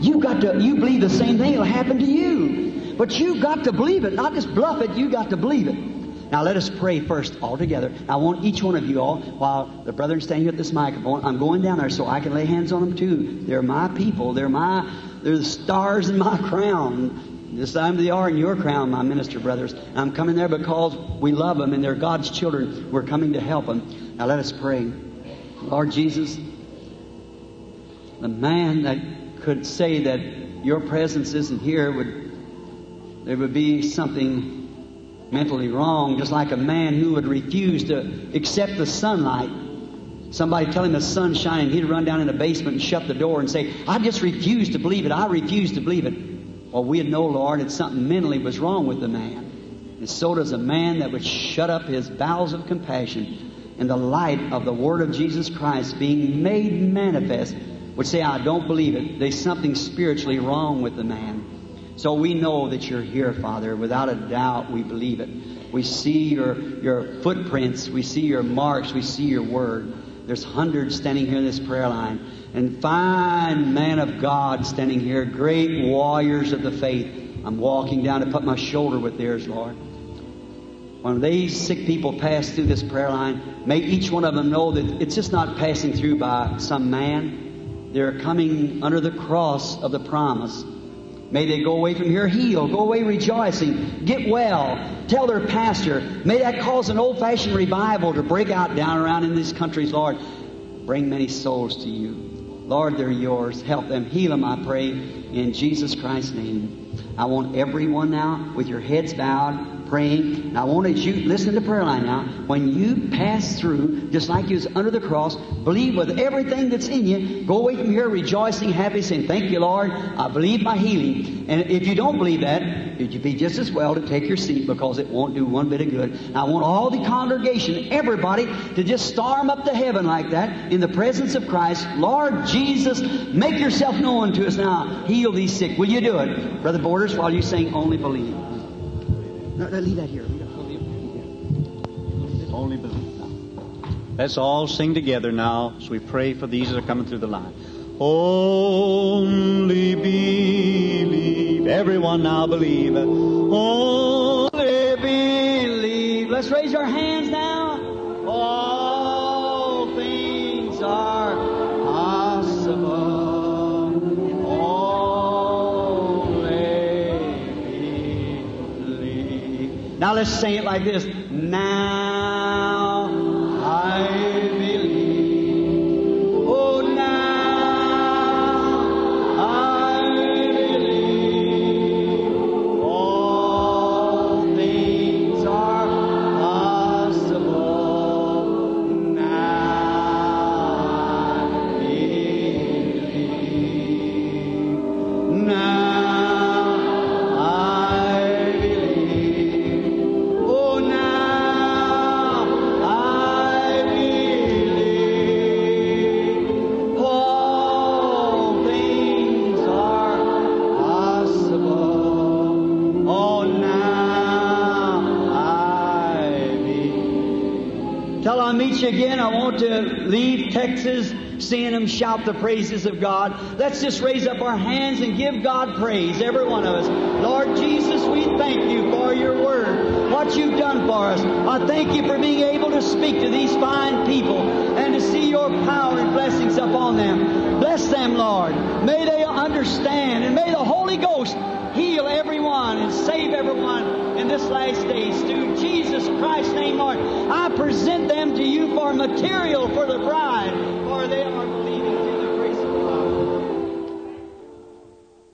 You got to, you believe the same thing will happen to you. But you got to believe it, not just bluff it, you got to believe it. Now let us pray first all together. I want each one of you all, while the brethren standing here at this microphone, I'm going down there so I can lay hands on them too. They're my people. They're my, they're the stars in my crown. Just as they are in your crown, my minister brothers. I'm coming there because we love them and they're God's children. We're coming to help them. Now let us pray. Lord Jesus, the man that could say that your presence isn't here would there would be something mentally wrong, just like a man who would refuse to accept the sunlight. Somebody tell him the sun's shining, he'd run down in the basement and shut the door and say, I just refuse to believe it. I refuse to believe it. Well, we'd know, Lord, that something mentally was wrong with the man. And so does a man that would shut up his bowels of compassion in the light of the Word of Jesus Christ being made manifest would say, I don't believe it. There's something spiritually wrong with the man. So we know that you're here, Father. Without a doubt, we believe it. We see your, your footprints. We see your marks. We see your word. There's hundreds standing here in this prayer line. And fine man of God standing here, great warriors of the faith. I'm walking down to put my shoulder with theirs, Lord. When these sick people pass through this prayer line, may each one of them know that it's just not passing through by some man. They're coming under the cross of the promise. May they go away from here healed, go away rejoicing, get well, tell their pastor. May that cause an old fashioned revival to break out down around in these countries, Lord. Bring many souls to you. Lord, they're yours. Help them. Heal them, I pray, in Jesus Christ's name. I want everyone now with your heads bowed, praying. And I want you to listen to the prayer line now. When you pass through, just like you was under the cross, believe with everything that's in you. Go away from here rejoicing, happy, saying, "Thank you, Lord. I believe my healing." And if you don't believe that, it'd be just as well to take your seat because it won't do one bit of good. I want all the congregation, everybody, to just storm up to heaven like that in the presence of Christ. Lord Jesus, make yourself known to us now. Heal these sick. Will you do it, Brother Borders? While you sing, "Only Believe." No, no, leave that here. Only believe. Let's all sing together now as we pray for these that are coming through the line. Only believe. Everyone now believe. Only believe. Let's raise our hands now. All Now let's sing it like this. Now want to leave Texas seeing them shout the praises of God. Let's just raise up our hands and give God praise, every one of us. Lord Jesus, we thank you for your word, what you've done for us. I thank you for being able to speak to these fine people and to see your power and blessings upon them. Bless them, Lord. May they understand and may the Holy Ghost heal everyone and save everyone in this last days. Through Jesus Christ's name, Lord, I present them to you for material for the bride.